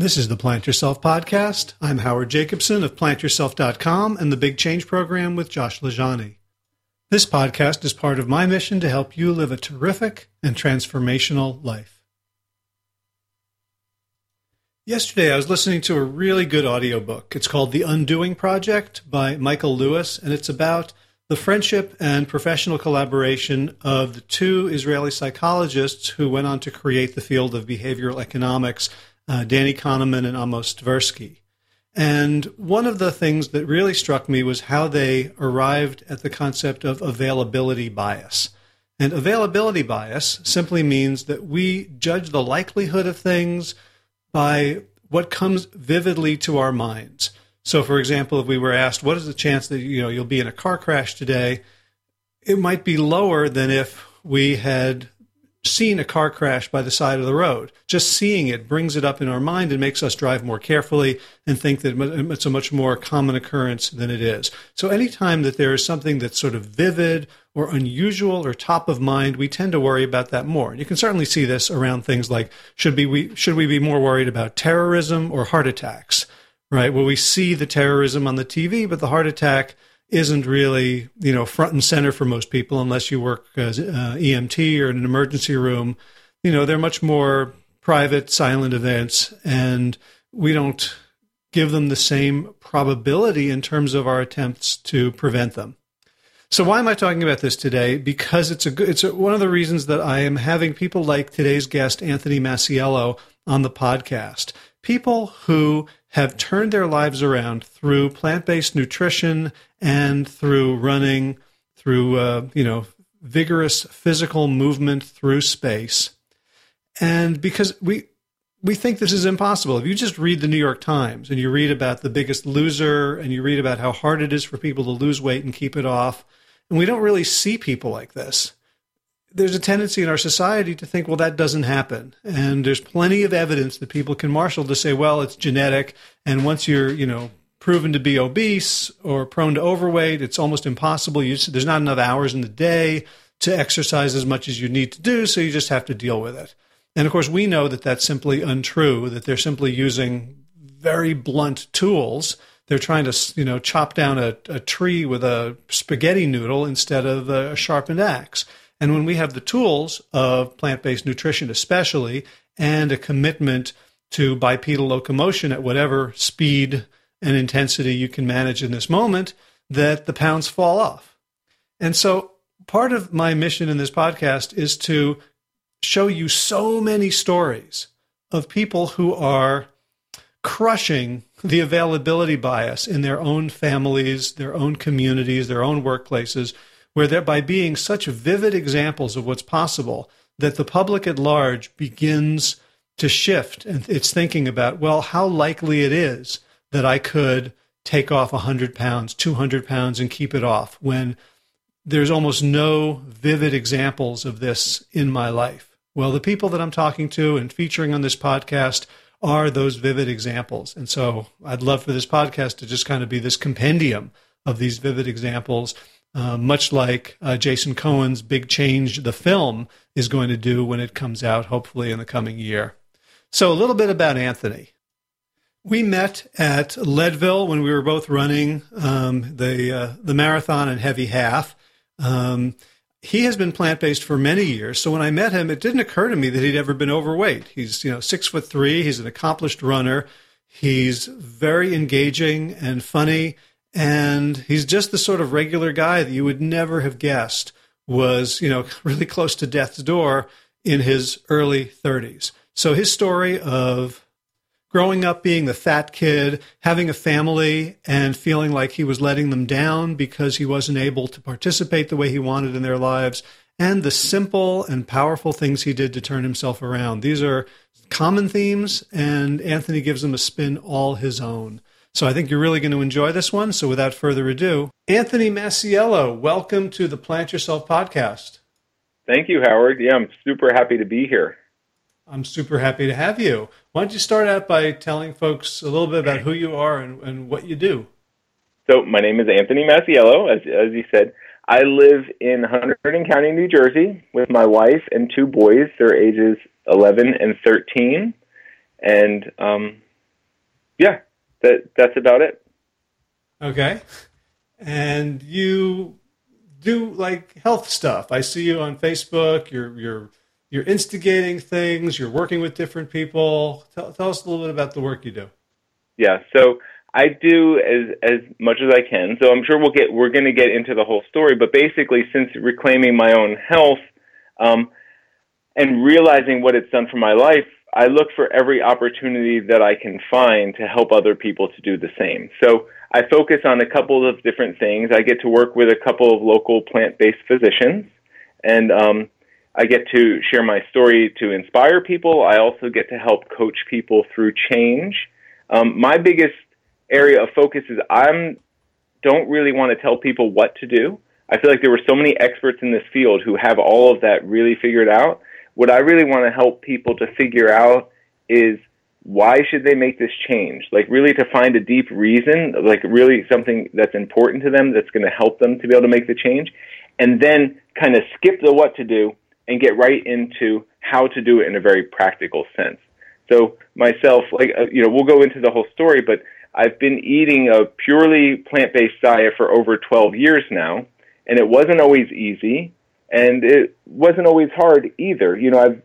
This is the Plant Yourself podcast. I'm Howard Jacobson of plantyourself.com and the Big Change Program with Josh LaJaunie. This podcast is part of my mission to help you live a terrific and transformational life. Yesterday, I was listening to a really good audiobook. It's called The Undoing Project by Michael Lewis, and it's about the friendship and professional collaboration of the two Israeli psychologists who went on to create the field of behavioral economics uh, Danny Kahneman and Amos Tversky. And one of the things that really struck me was how they arrived at the concept of availability bias. And availability bias simply means that we judge the likelihood of things by what comes vividly to our minds. So, for example, if we were asked, "What is the chance that you know you'll be in a car crash today?" It might be lower than if we had seen a car crash by the side of the road. Just seeing it brings it up in our mind and makes us drive more carefully and think that it's a much more common occurrence than it is. So anytime that there is something that's sort of vivid or unusual or top of mind, we tend to worry about that more. And you can certainly see this around things like should be we should we be more worried about terrorism or heart attacks? Right? Well, we see the terrorism on the TV, but the heart attack isn't really you know front and center for most people unless you work as uh, EMT or in an emergency room. You know they're much more private, silent events, and we don't give them the same probability in terms of our attempts to prevent them. So why am I talking about this today? Because it's a good, it's a, one of the reasons that I am having people like today's guest Anthony Masiello on the podcast. People who have turned their lives around through plant-based nutrition and through running, through uh, you know vigorous physical movement through space, and because we we think this is impossible. If you just read the New York Times and you read about the biggest loser and you read about how hard it is for people to lose weight and keep it off, and we don't really see people like this there's a tendency in our society to think, well, that doesn't happen. And there's plenty of evidence that people can marshal to say, well, it's genetic. And once you're, you know, proven to be obese or prone to overweight, it's almost impossible. You, there's not enough hours in the day to exercise as much as you need to do. So you just have to deal with it. And of course, we know that that's simply untrue, that they're simply using very blunt tools. They're trying to, you know, chop down a, a tree with a spaghetti noodle instead of a sharpened axe. And when we have the tools of plant based nutrition, especially, and a commitment to bipedal locomotion at whatever speed and intensity you can manage in this moment, that the pounds fall off. And so part of my mission in this podcast is to show you so many stories of people who are crushing the availability bias in their own families, their own communities, their own workplaces, where they're by being such vivid examples of what's possible that the public at large begins to shift and it's thinking about, well, how likely it is that I could take off 100 pounds, 200 pounds, and keep it off when there's almost no vivid examples of this in my life. Well, the people that I'm talking to and featuring on this podcast are those vivid examples. And so I'd love for this podcast to just kind of be this compendium of these vivid examples uh, much like uh, Jason Cohen's Big Change, the film, is going to do when it comes out, hopefully in the coming year. So, a little bit about Anthony. We met at Leadville when we were both running um, the uh, the marathon and heavy half. Um, he has been plant based for many years. So when I met him, it didn't occur to me that he'd ever been overweight. He's you know six foot three. He's an accomplished runner. He's very engaging and funny. And he's just the sort of regular guy that you would never have guessed was, you know, really close to death's door in his early 30s. So his story of growing up being the fat kid, having a family, and feeling like he was letting them down because he wasn't able to participate the way he wanted in their lives, and the simple and powerful things he did to turn himself around. These are common themes, and Anthony gives them a spin all his own. So I think you're really going to enjoy this one. So without further ado, Anthony Masiello, welcome to the Plant Yourself podcast. Thank you, Howard. Yeah, I'm super happy to be here. I'm super happy to have you. Why don't you start out by telling folks a little bit about who you are and, and what you do? So, my name is Anthony Masiello. As, as you said, I live in Hunterdon County, New Jersey, with my wife and two boys. They're ages 11 and 13. And um, Yeah, that that's about it. Okay, and you do like health stuff. I see you on Facebook. You're you're you're instigating things. You're working with different people. Tell, tell us a little bit about the work you do. Yeah, so I do as as much as I can. So I'm sure we'll get we're going to get into the whole story. But basically, since reclaiming my own health um, and realizing what it's done for my life, I look for every opportunity that I can find to help other people to do the same. So I focus on a couple of different things. I get to work with a couple of local plant-based physicians, and um, I get to share my story to inspire people. I also get to help coach people through change. Um, my biggest area of focus is I'm don't really want to tell people what to do. I feel like there were so many experts in this field who have all of that really figured out. What I really want to help people to figure out is why should they make this change? Like really to find a deep reason, like really something that's important to them that's going to help them to be able to make the change and then kind of skip the what to do and get right into how to do it in a very practical sense. So myself, like, uh, you know, we'll go into the whole story, but I've been eating a purely plant-based diet for over 12 years now, and it wasn't always easy, and it wasn't always hard either. You know, I've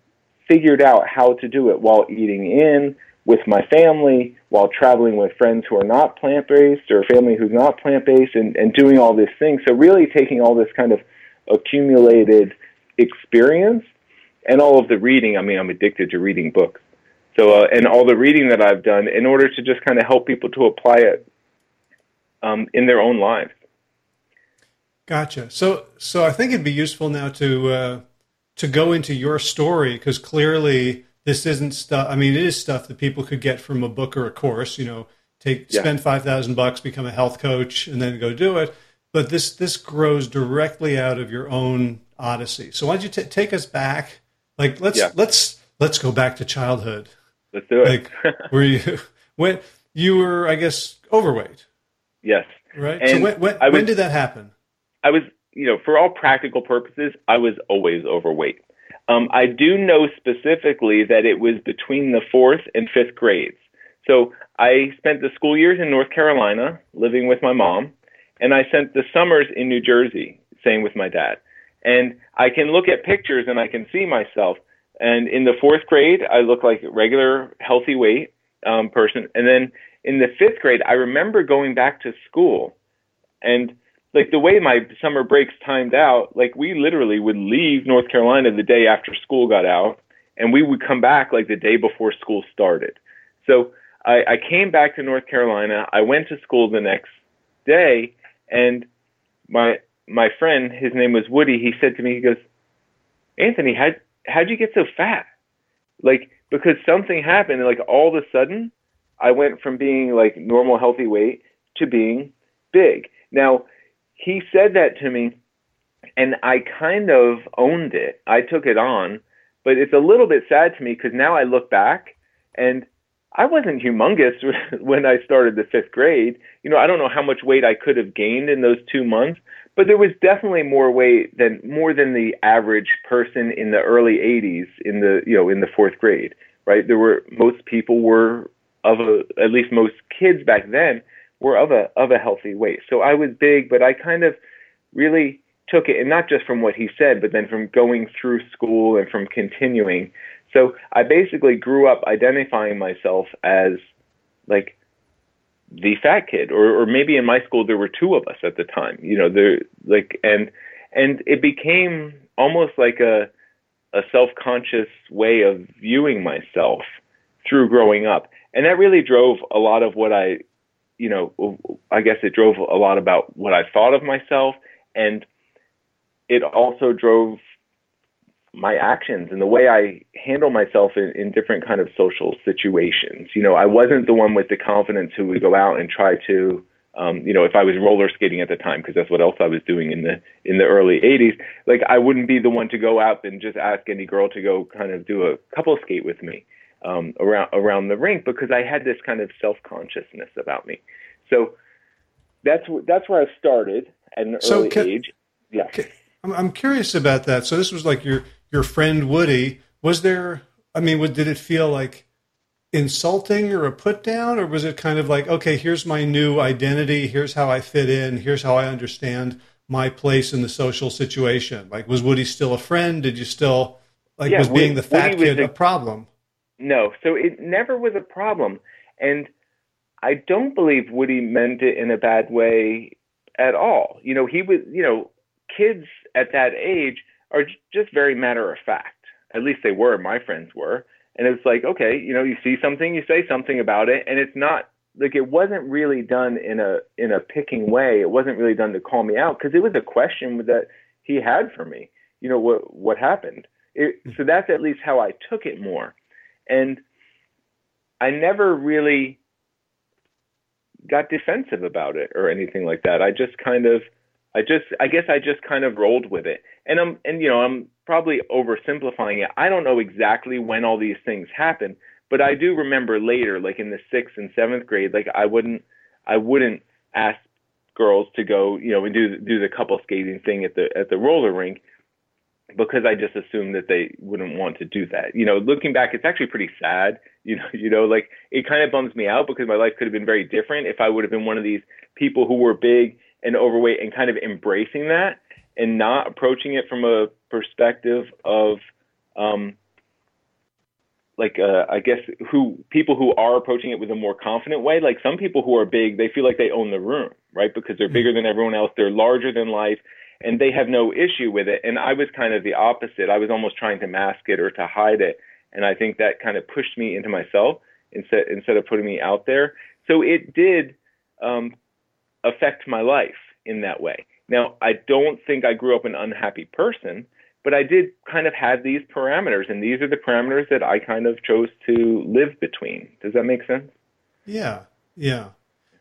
figured out how to do it while eating in with my family, while traveling with friends who are not plant-based or family who's not plant-based, and, and doing all these things. So really taking all this kind of accumulated experience and all of the reading. I mean, I'm addicted to reading books so, uh, and all the reading that I've done in order to just kind of help people to apply it um, in their own lives. Gotcha. So, so I think it'd be useful now to uh, to go into your story because clearly this isn't stuff. I mean, it is stuff that people could get from a book or a course. You know, take yeah. spend five thousand bucks, become a health coach, and then go do it. But this this grows directly out of your own odyssey. So why don't you t- take us back? Like let's yeah. let's let's go back to childhood. Let's do it. Like, were you when you were, I guess, overweight? Yes. Right. And so when when, was, when did that happen? I was, you know, for all practical purposes, I was always overweight. Um, I do know specifically that it was between the fourth and fifth grades. So I spent the school years in North Carolina living with my mom, and I spent the summers in New Jersey staying with my dad. And I can look at pictures and I can see myself and in the fourth grade, I look like a regular, healthy weight um, person. And then in the fifth grade, I remember going back to school and like the way my summer breaks timed out, like we literally would leave North Carolina the day after school got out and we would come back like the day before school started. So I, I came back to North Carolina. I went to school the next day and my my friend, his name was Woody, he said to me, he goes, Anthony, how how'd you get so fat? Like, because something happened, and like all of a sudden, I went from being like normal, healthy weight to being big. Now, he said that to me, and I kind of owned it. I took it on, but it's a little bit sad to me because now I look back and I wasn't humongous when I started the fifth grade. You know, I don't know how much weight I could have gained in those two months, but there was definitely more weight than more than the average person in the early 80s in the you know in the fourth grade right? There were most people were of a at least most kids back then were of a of a healthy weight. So i was big but i kind of really took it and not just from what he said but then from going through school and from continuing. So i basically grew up identifying myself as like the fat kid or or maybe in my school there were two of us at the time you know there like and and it became almost like a a self-conscious way of viewing myself through growing up. And that really drove a lot of what i you know i guess it drove a lot about what i thought of myself. And it also drove my actions and the way I handle myself in, in different kind of social situations. You know, I wasn't the one with the confidence who would go out and try to, um, you know, if I was roller skating at the time, because that's what else I was doing in the in the early '80s. Like, I wouldn't be the one to go out and just ask any girl to go kind of do a couple skate with me um, around around the rink because I had this kind of self consciousness about me. So that's that's where I started at an so early can, age. Yeah. Can, I'm curious about that. So this was like your your friend Woody, was there? I mean, did it feel like insulting or a put down, or was it kind of like, okay, here's my new identity, here's how I fit in, here's how I understand my place in the social situation? Like, was Woody still a friend? Did you still like yeah, was being the fat kid a, a problem? No, so it never was a problem, and I don't believe Woody meant it in a bad way at all. You know, he was, you know, kids at that age are just very matter of fact. At least they were. My friends were. And it's like, okay, you know, you see something, you say something about it, and it's not like it wasn't really done in a in a picking way. It wasn't really done to call me out because it was a question that he had for me. You know what what happened. It, so that's at least how I took it more, and I never really got defensive about it or anything like that. I just kind of I just I guess I just kind of rolled with it. And I'm and you know, I'm probably oversimplifying it. I don't know exactly when all these things happen, but I do remember later, like in the sixth and seventh grade, like I wouldn't I wouldn't ask girls to go, you know, and do do the couple skating thing at the at the roller rink because I just assumed that they wouldn't want to do that. You know, looking back, it's actually pretty sad. You know, you know, like it kind of bums me out because my life could have been very different if I would have been one of these people who were big and overweight and kind of embracing that and not approaching it from a perspective of um like uh, I guess who people who are approaching it with a more confident way. Like some people who are big, they feel like they own the room, right? Because they're bigger than everyone else, they're larger than life, and they have no issue with it. And I was kind of the opposite. I was almost trying to mask it or to hide it, and I think that kind of pushed me into myself instead instead of putting me out there. So it did um, affect my life in that way. Now, I don't think I grew up an unhappy person, but I did kind of have these parameters, and these are the parameters that I kind of chose to live between. Does that make sense? Yeah, yeah.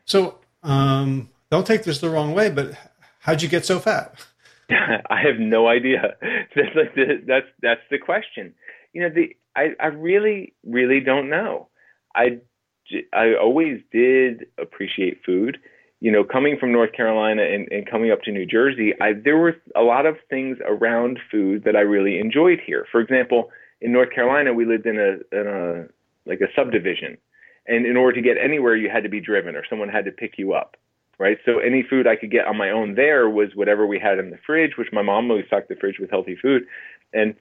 So, um, don't take this the wrong way, but how'd you get so fat? I have no idea. That's like the, that's that's the question. You know, the I I really really don't know. I I always did appreciate food you know, coming from North Carolina and, and coming up to New Jersey, I, there were a lot of things around food that I really enjoyed here. For example, in North Carolina, we lived in a, in a like a subdivision, and in order to get anywhere, you had to be driven or someone had to pick you up, right? So any food I could get on my own there was whatever we had in the fridge, which my mom always stocked the fridge with healthy food, and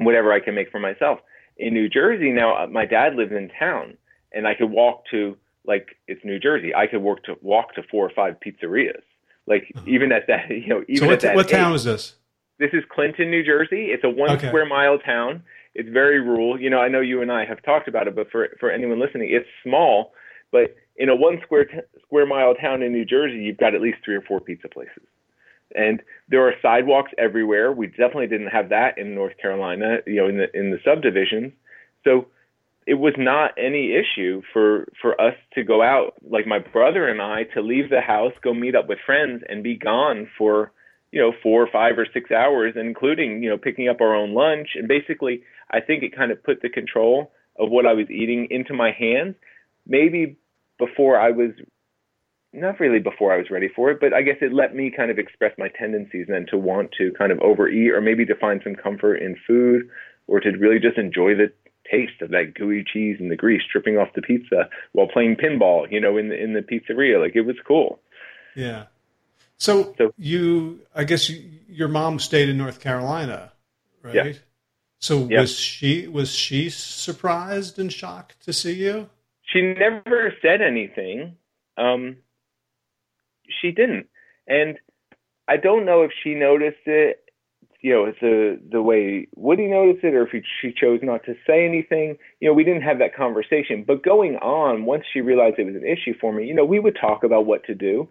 whatever I can make for myself. In New Jersey, now uh, my dad lived in town, and I could walk to like it's New Jersey. I could work to walk to four or five pizzerias. Like uh-huh. even at that, you know, even so what, at that what age, town is this? This is Clinton, New Jersey. It's a one okay. square mile town. It's very rural. You know, I know you and I have talked about it, but for for anyone listening, it's small. But in a one square t- square mile town in New Jersey, you've got at least three or four pizza places, and there are sidewalks everywhere. We definitely didn't have that in North Carolina. You know, in the in the subdivisions. So it was not any issue for for us to go out like my brother and I to leave the house, go meet up with friends and be gone for you know 4 or 5 or 6 hours including you know picking up our own lunch. And basically I think it kind of put the control of what I was eating into my hands. Maybe before I was not really before I was ready for it, but I guess it let me kind of express my tendencies then to want to kind of overeat or maybe to find some comfort in food or to really just enjoy the taste of that gooey cheese and the grease dripping off the pizza while playing pinball, you know, in the in the pizzeria. Like it was cool. Yeah. So, so you, I guess you, your mom stayed in North Carolina, right? Yeah. So yeah. was she was she surprised and shocked to see you? She never said anything. Um, she didn't, and I don't know if she noticed it you know, the the way Woody noticed it, or if he, she chose not to say anything. You know, we didn't have that conversation. But going on, once she realized it was an issue for me, you know, we would talk about what to do.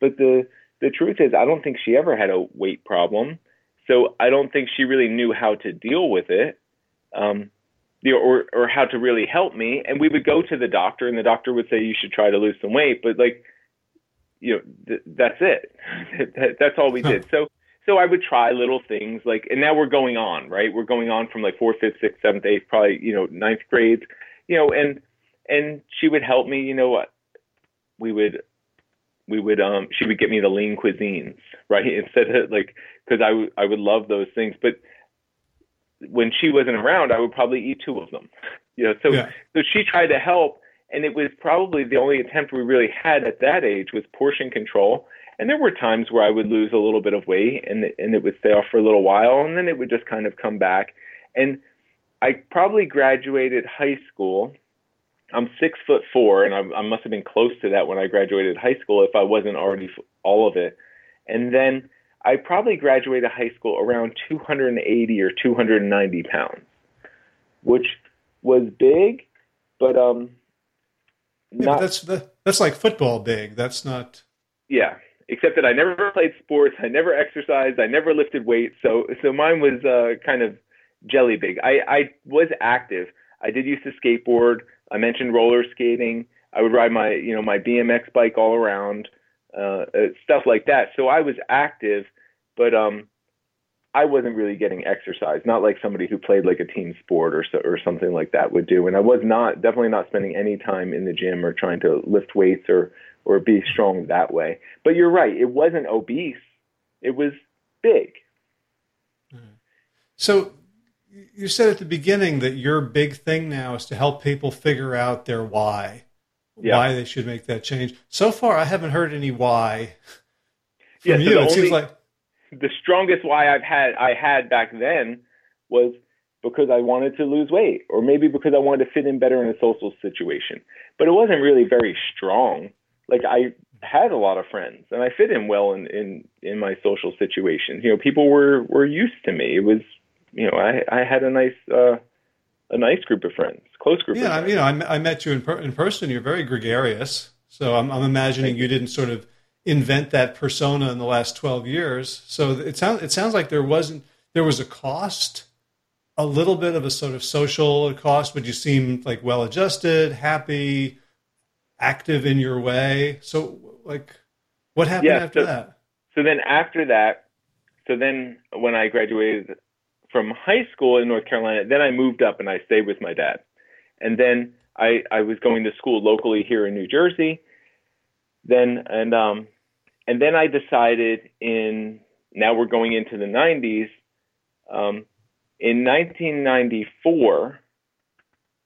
But the the truth is, I don't think she ever had a weight problem, so I don't think she really knew how to deal with it, um, you know, or or how to really help me. And we would go to the doctor, and the doctor would say you should try to lose some weight, but like, you know, th- that's it. that, that's all we did. So so I would try little things like, and now we're going on, right? We're going on from like fourth, fifth, sixth, seventh, eighth, probably, you know, ninth grades, you know, and, and she would help me, you know what? We would, we would, um, she would get me the lean cuisines, right? Instead of like, cause I, w- I would I would love those things, but when she wasn't around, I would probably eat two of them, You know, so yeah. so she tried to help, and it was probably the only attempt we really had at that age was portion control. And there were times where I would lose a little bit of weight, and and it would stay off for a little while, and then it would just kind of come back. And I probably graduated high school. I'm six foot four, and I, I must have been close to that when I graduated high school, if I wasn't already all of it. And then I probably graduated high school around 280 or 290 pounds, which was big, but um, yeah, not. But that's that's like football big. That's not. Yeah, except that I never played sports. I never exercised. I never lifted weights. So so mine was uh, kind of jelly big. I I was active. I did used to skateboard. I mentioned roller skating. I would ride my you know my BMX bike all around, uh, uh, stuff like that. So I was active, but um, I wasn't really getting exercise. Not like somebody who played like a team sport or so, or something like that would do. And I was not definitely not spending any time in the gym or trying to lift weights or or be strong that way. But you're right. It wasn't obese. It was big. So you said at the beginning that your big thing now is to help people figure out their why, yeah. why they should make that change. So far, I haven't heard any why from yeah, so you. It only, seems like the strongest why I've had I had back then was because I wanted to lose weight, or maybe because I wanted to fit in better in a social situation. But it wasn't really very strong. Like I had a lot of friends, and I fit in well in in in my social situations. You know, people were were used to me. It was you know, I I had a nice uh, a nice group of friends, close group. Yeah, of you know, I, I met you in per, in person. You're very gregarious, so I'm, I'm imagining you. you didn't sort of invent that persona in the last 12 years. So it sounds it sounds like there wasn't there was a cost, a little bit of a sort of social cost, but you seemed like well adjusted, happy, active in your way. So like, what happened yeah, after so, that? So then after that, so then when I graduated from high school in North Carolina, then I moved up and I stayed with my dad. And then I, I was going to school locally here in New Jersey. Then and um and then I decided in now we're going into the 90s. Um, in 1994,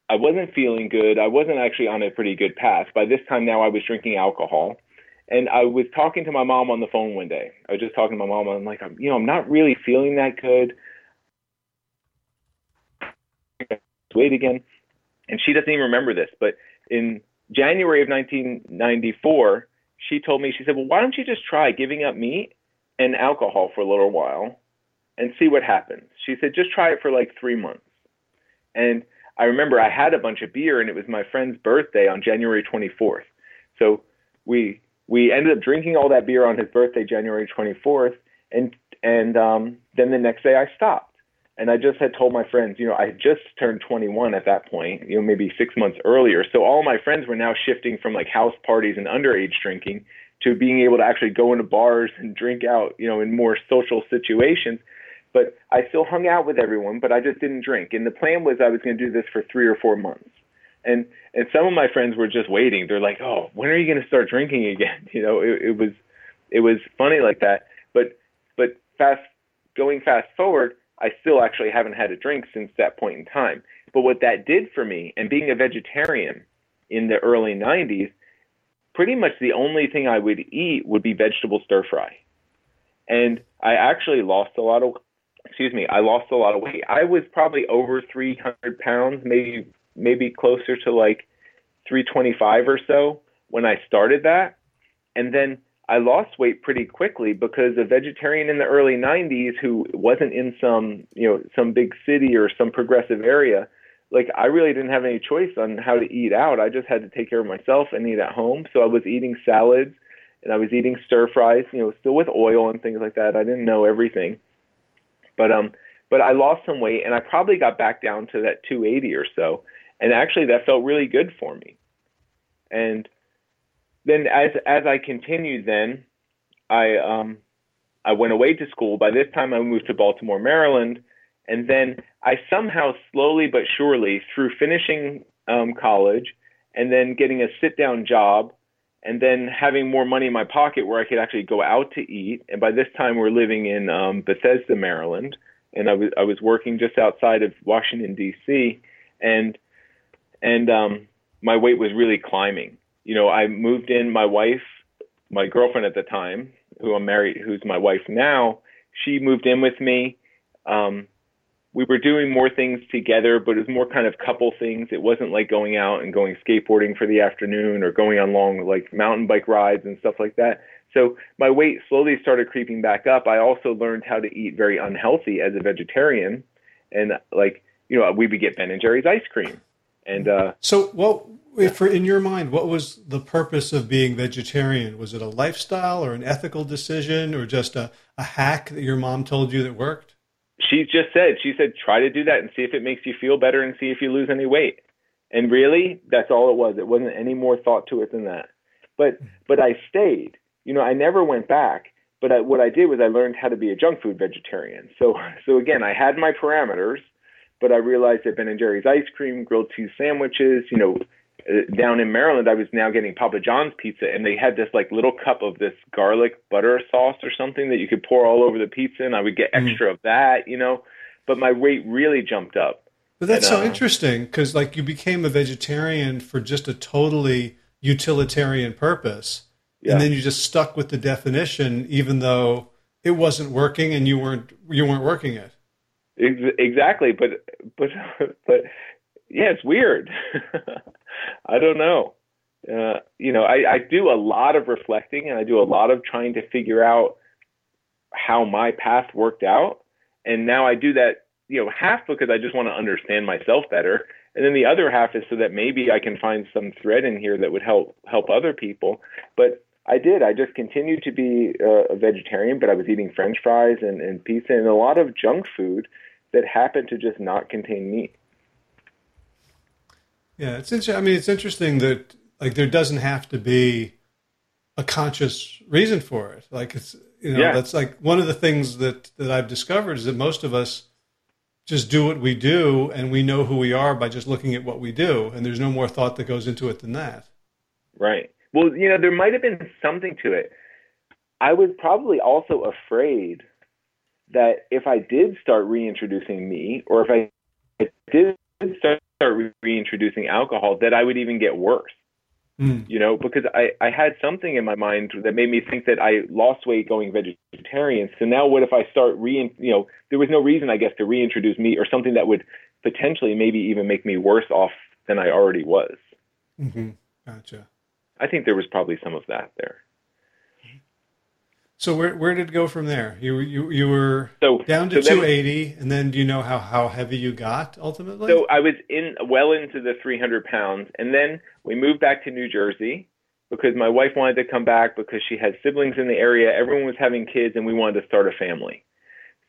I wasn't feeling good. I wasn't actually on a pretty good path. By this time now, I was drinking alcohol. And I was talking to my mom on the phone one day. I was just talking to my mom. I'm like, I'm, you know, I'm not really feeling that good. Wait again. And she doesn't even remember this. But in January of 1994, she told me, she said, well, why don't you just try giving up meat and alcohol for a little while and see what happens? She said, just try it for like three months. And I remember I had a bunch of beer and it was my friend's birthday on January 24th. So we we ended up drinking all that beer on his birthday, January 24th, and and um, then the next day I stopped. And I just had told my friends, you know, I had just turned 21 at that point, you know, maybe six months earlier. So all my friends were now shifting from like house parties and underage drinking to being able to actually go into bars and drink out, you know, in more social situations. But I still hung out with everyone, but I just didn't drink. And the plan was I was going to do this for three or four months. And and some of my friends were just waiting. They're like, "Oh, when are you going to start drinking again?" You know, it, it was it was funny like that. But but fast going fast forward, I still actually haven't had a drink since that point in time. But what that did for me, and being a vegetarian in the early 90s, pretty much the only thing I would eat would be vegetable stir fry. And I actually lost a lot of, excuse me, I lost a lot of weight. I was probably over 300 pounds, maybe maybe closer to like 325 or so when I started that. And then I lost weight pretty quickly because a vegetarian in the early 90s who wasn't in some, you know, some big city or some progressive area, like I really didn't have any choice on how to eat out. I just had to take care of myself and eat at home. So I was eating salads and I was eating stir fries, you know, still with oil and things like that. I didn't know everything. But um but I lost some weight and I probably got back down to that 280 or so. And actually that felt really good for me. And then as as I continued, then I um, I went away to school. By this time, I moved to Baltimore, Maryland, and then I somehow, slowly but surely, through finishing um, college and then getting a sit down job, and then having more money in my pocket where I could actually go out to eat. And by this time, we're living in um, Bethesda, Maryland, and I was I was working just outside of Washington D.C. and and um, my weight was really climbing. You know, I moved in. My wife, my girlfriend at the time, who I'm married, who's my wife now, she moved in with me. Um, we were doing more things together, but it was more kind of couple things. It wasn't like going out and going skateboarding for the afternoon or going on long like mountain bike rides and stuff like that. So my weight slowly started creeping back up. I also learned how to eat very unhealthy as a vegetarian, and like you know, we would get Ben and Jerry's ice cream. And uh, so, what for in your mind, what was the purpose of being vegetarian? Was it a lifestyle or an ethical decision, or just a, a hack that your mom told you that worked? She just said, she said, try to do that and see if it makes you feel better and see if you lose any weight. And really, that's all it was. It wasn't any more thought to it than that. But but I stayed. You know, I never went back. But I, what I did was I learned how to be a junk food vegetarian. So so again, I had my parameters but I realized that Ben and Jerry's ice cream, grilled cheese sandwiches, you know, down in Maryland, I was now getting Papa John's pizza, and they had this like little cup of this garlic butter sauce or something that you could pour all over the pizza, and I would get mm. extra mm. of that, you know. But my weight really jumped up. But that's and, so uh, interesting because like you became a vegetarian for just a totally utilitarian purpose, yeah. and then you just stuck with the definition, even though it wasn't working and you weren't you weren't working it. Exactly, but but but yeah, it's weird. I don't know. Uh, you know, I, I do a lot of reflecting and I do a lot of trying to figure out how my path worked out. And now I do that, you know, half because I just want to understand myself better. And then the other half is so that maybe I can find some thread in here that would help help other people. But I did. I just continued to be uh, a vegetarian, but I was eating French fries and, and pizza and a lot of junk food that happened to just not contain meat. Yeah, it's interesting. I mean, it's interesting that like there doesn't have to be a conscious reason for it. Like it's you know yeah. that's like one of the things that that I've discovered is that most of us just do what we do and we know who we are by just looking at what we do and there's no more thought that goes into it than that. Right. Well, you know, there might have been something to it. I was probably also afraid that if I did start reintroducing me, or if I did start reintroducing alcohol, that I would even get worse. Mm. You know, because I, I had something in my mind that made me think that I lost weight going vegetarian. So now what if I start re, you know, there was no reason, I guess, to reintroduce meat or something that would potentially maybe even make me worse off than I already was. Mm-hmm. Gotcha. I think there was probably some of that there. So where where did it go from there? You you you were so, down to so 280, then, and then do you know how how heavy you got ultimately? So I was in well into the 300 pounds, and then we moved back to New Jersey because my wife wanted to come back because she had siblings in the area. Everyone was having kids, and we wanted to start a family.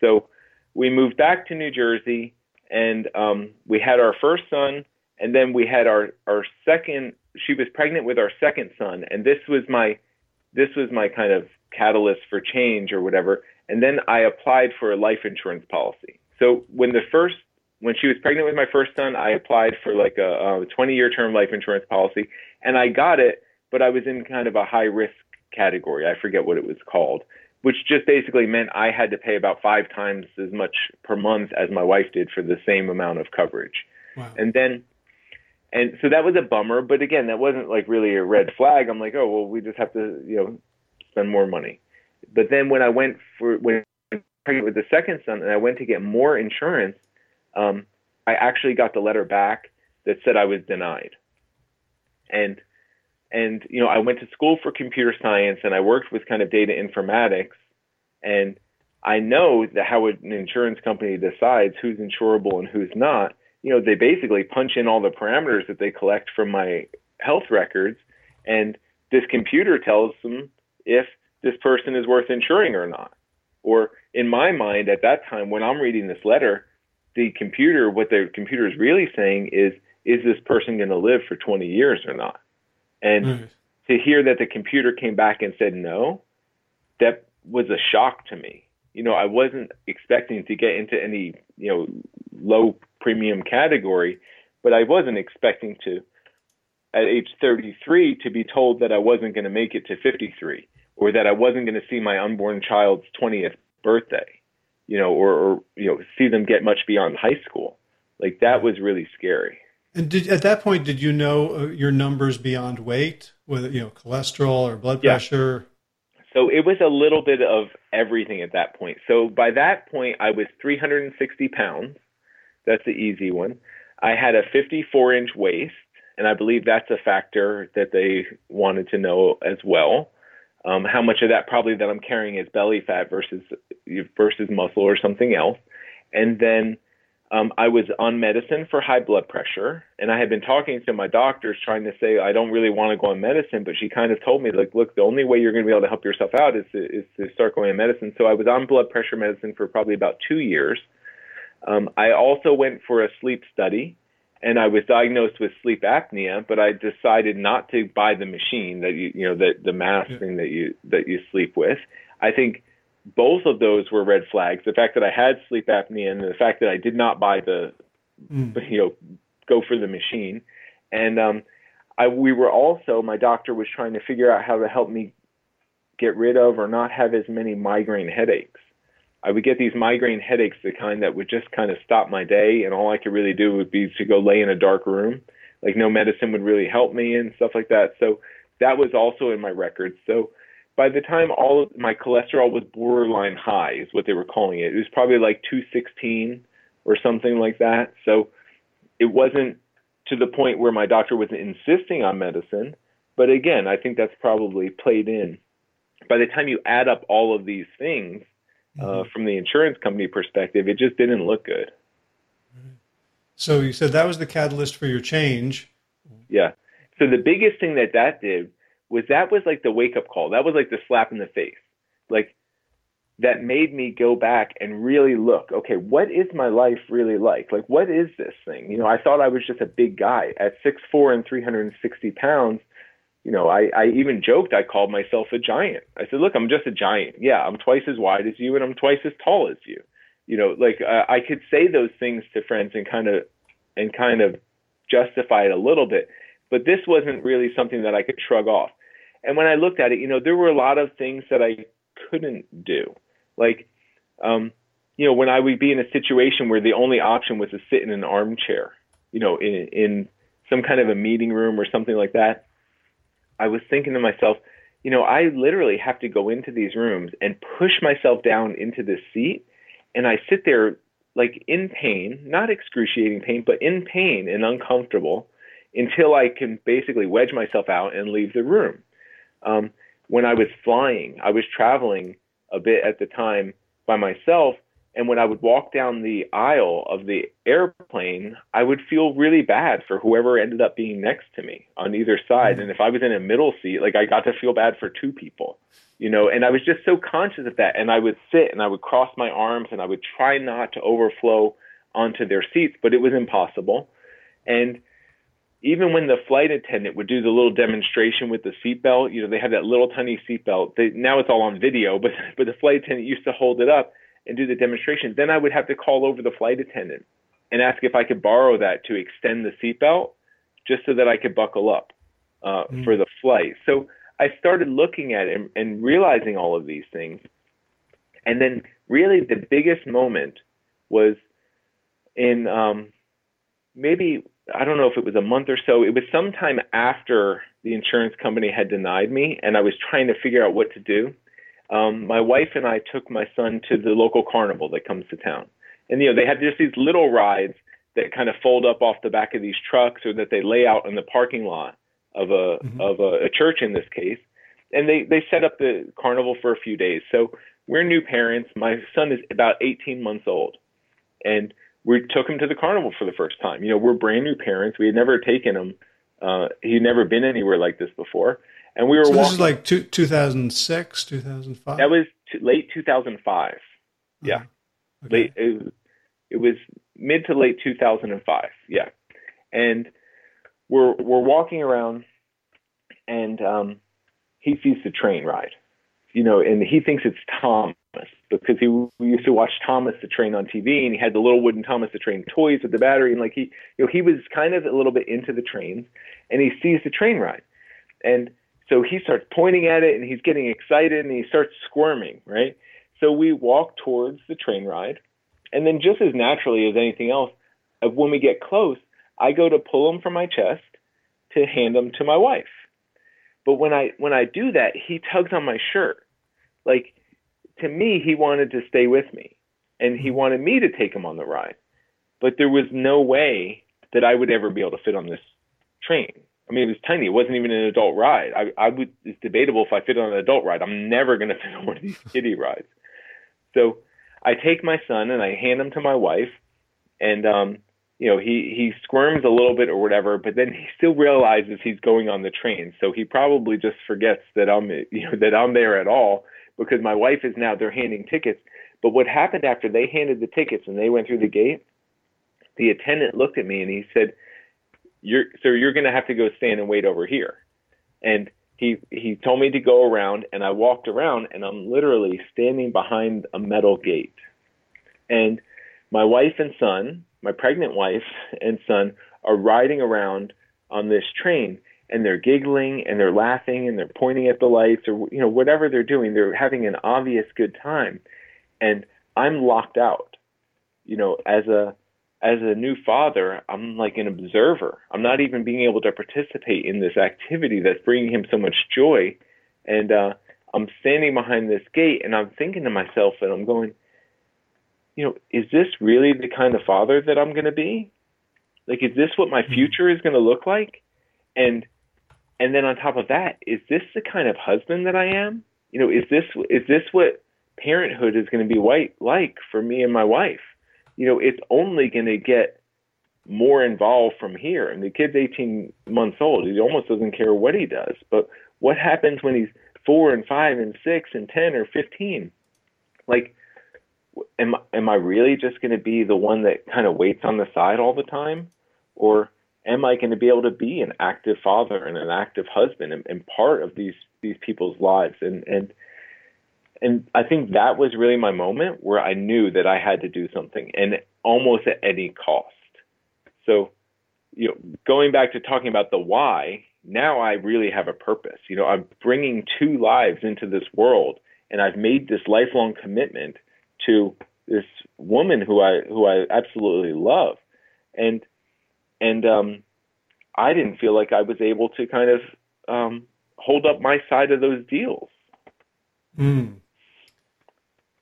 So we moved back to New Jersey, and um, we had our first son, and then we had our our second. She was pregnant with our second son, and this was my this was my kind of catalyst for change or whatever. And then I applied for a life insurance policy. So when the first when she was pregnant with my first son, I applied for like a, a 20 year term life insurance policy and I got it, but I was in kind of a high risk category. I forget what it was called, which just basically meant I had to pay about five times as much per month as my wife did for the same amount of coverage. Wow. And then, and so that was a bummer, but again, that wasn't like really a red flag. I'm like, oh, well, we just have to, you know, spend more money. But then when I went for when pregnant with the second son and I went to get more insurance, um, I actually got the letter back that said I was denied. And and you know I went to school for computer science and I worked with kind of data informatics and I know that how an insurance company decides who's insurable and who's not. You know, they basically punch in all the parameters that they collect from my health records, and this computer tells them if this person is worth insuring or not. Or in my mind at that time, when I'm reading this letter, the computer, what the computer is really saying is, is this person going to live for 20 years or not? And mm-hmm. to hear that the computer came back and said no, that was a shock to me. You know, I wasn't expecting to get into any, you know, low premium category, but I wasn't expecting to, at age 33, to be told that I wasn't going to make it to 53 or that I wasn't going to see my unborn child's 20th birthday, you know, or, or, you know, see them get much beyond high school. Like that was really scary. And did, at that point, did you know uh, your numbers beyond weight, whether you know cholesterol or blood Yeah. pressure? So it was a little bit of everything at that point. So by that point, I was 360 pounds. That's the easy one. I had a 54 inch waist, and I believe that's a factor that they wanted to know as well. Um, how much of that probably that I'm carrying is belly fat versus versus muscle or something else. And then um, I was on medicine for high blood pressure, and I had been talking to my doctors, trying to say I don't really want to go on medicine, but she kind of told me like, look, the only way you're going to be able to help yourself out is to, is to start going on medicine. So I was on blood pressure medicine for probably about two years. Um, I also went for a sleep study, and I was diagnosed with sleep apnea, but I decided not to buy the machine that you you know that the mask Yeah. thing that you that you sleep with. I think both of those were red flags. The fact that I had sleep apnea and the fact that I did not buy the Mm. you know go for the machine, and um, I we were also my doctor was trying to figure out how to help me get rid of or not have as many migraine headaches. I would get these migraine headaches, the kind that would just kind of stop my day, and all I could really do would be to go lay in a dark room. Like no medicine would really help me and stuff like that. So that was also in my records. So by the time all of my cholesterol was borderline high, is what they were calling it. It was probably like 216 or something like that. So it wasn't to the point where my doctor was insisting on medicine. But again, I think that's probably played in. By the time you add up all of these things, uh, from the insurance company perspective, it just didn't look good. So you said that was the catalyst for your change. Yeah. So the biggest thing that that did was that was like the wake up call. That was like the slap in the face. Like that made me go back and really look, okay, what is my life really like? Like what is this thing? You know, I thought I was just a big guy at six four and 360 pounds. You know, I, I even joked I called myself a giant. I said, look, I'm just a giant. Yeah, I'm twice as wide as you and I'm twice as tall as you. You know, like uh, I could say those things to friends and kind of and kind of justify it a little bit but this wasn't really something that I could shrug off. And when I looked at it, you know, there were a lot of things that I couldn't do. Like, um, you know, when I would be in a situation where the only option was to sit in an armchair, you know, in, in some kind of a meeting room or something like that, I was thinking to myself, you know, I literally have to go into these rooms and push myself down into this seat. And I sit there like in pain, not excruciating pain, but in pain and uncomfortable until I can basically wedge myself out and leave the room. Um, when I was flying, I was traveling a bit at the time by myself, and when I would walk down the aisle of the airplane, I would feel really bad for whoever ended up being next to me on either side. Mm. And if I was in a middle seat, like I got to feel bad for two people, you know, and I was just so conscious of that. And I would sit and I would cross my arms and I would try not to overflow onto their seats, but it was impossible. And even when the flight attendant would do the little demonstration with the seatbelt, you know, they had that little tiny seatbelt. They, now it's all on video, but but the flight attendant used to hold it up and do the demonstration. Then I would have to call over the flight attendant and ask if I could borrow that to extend the seatbelt, just so that I could buckle up uh, Mm. for the flight. So I started looking at it and, and realizing all of these things, and then really the biggest moment was in um, maybe I don't know if it was a month or so. It was sometime after the insurance company had denied me, and I was trying to figure out what to do. Um, my wife and I took my son to the local carnival that comes to town, and you know they have just these little rides that kind of fold up off the back of these trucks, or that they lay out in the parking lot of a Mhm. of a, a church in this case, and they they set up the carnival for a few days. So we're new parents. My son is about 18 months old, and we took him to the carnival for the first time. You know, we're brand new parents. We had never taken him. Uh, he'd never been anywhere like this before, and we were So this walking. is like two, 2006, 2005? that was t- late 2005. Yeah, Okay. late. It, it was mid to late 2005. Yeah, and we're we're walking around, and um, he sees the train ride. You know, and he thinks it's Thomas because he we used to watch Thomas the Train on TV, and he had the little wooden Thomas the Train toys with the battery, and like he, you know, he was kind of a little bit into the trains, and he sees the train ride, and so he starts pointing at it, and he's getting excited, and he starts squirming, right? So we walk towards the train ride, and then just as naturally as anything else, uh, when we get close, I go to pull him from my chest to hand him to my wife. But when I when I do that, he tugs on my shirt. Like to me, he wanted to stay with me and he wanted me to take him on the ride. But there was no way that I would ever be able to fit on this train. I mean, it was tiny. It wasn't even an adult ride. I, I would. It's debatable if I fit on an adult ride. I'm never going to fit on one of these kiddie rides. So I take my son and I hand him to my wife, and um, you know, he he squirms a little bit or whatever, but then he still realizes he's going on the train. So he probably just forgets that I'm you know that I'm there at all because my wife is now they're handing tickets. But what happened after they handed the tickets and they went through the gate, the attendant looked at me and he said, "You're so you're going to have to go stand and wait over here." And he he told me to go around and I walked around and I'm literally standing behind a metal gate. And my wife and son, my pregnant wife and son are riding around on this train and they're giggling and they're laughing and they're pointing at the lights or you know whatever they're doing they're having an obvious good time and I'm locked out you know as a as a new father, I'm like an observer. I'm not even being able to participate in this activity that's bringing him so much joy. And uh, I'm standing behind this gate and I'm thinking to myself, and I'm going, you know, is this really the kind of father that I'm going to be? Like, is this what my hmm. future is going to look like? And and then on top of that, is this the kind of husband that I am? You know, is this is this what parenthood is going to be white like for me and my wife? You know, it's only going to get more involved from here. And the kid's 18 months old. He almost doesn't care what he does. But what happens when he's four and five and six and 10 or 15? Like, am, am I really just going to be the one that kind of waits on the side all the time? Or am I going to be able to be an active father and an active husband and, and part of these, these people's lives? And, and, and I think that was really my moment where I knew that I had to do something and almost at any cost. So, you know, going back to talking about the why, now I really have a purpose. You know, I'm bringing two lives into this world and I've made this lifelong commitment to this woman who I who I absolutely love. And and um I didn't feel like I was able to kind of um hold up my side of those deals. Mm.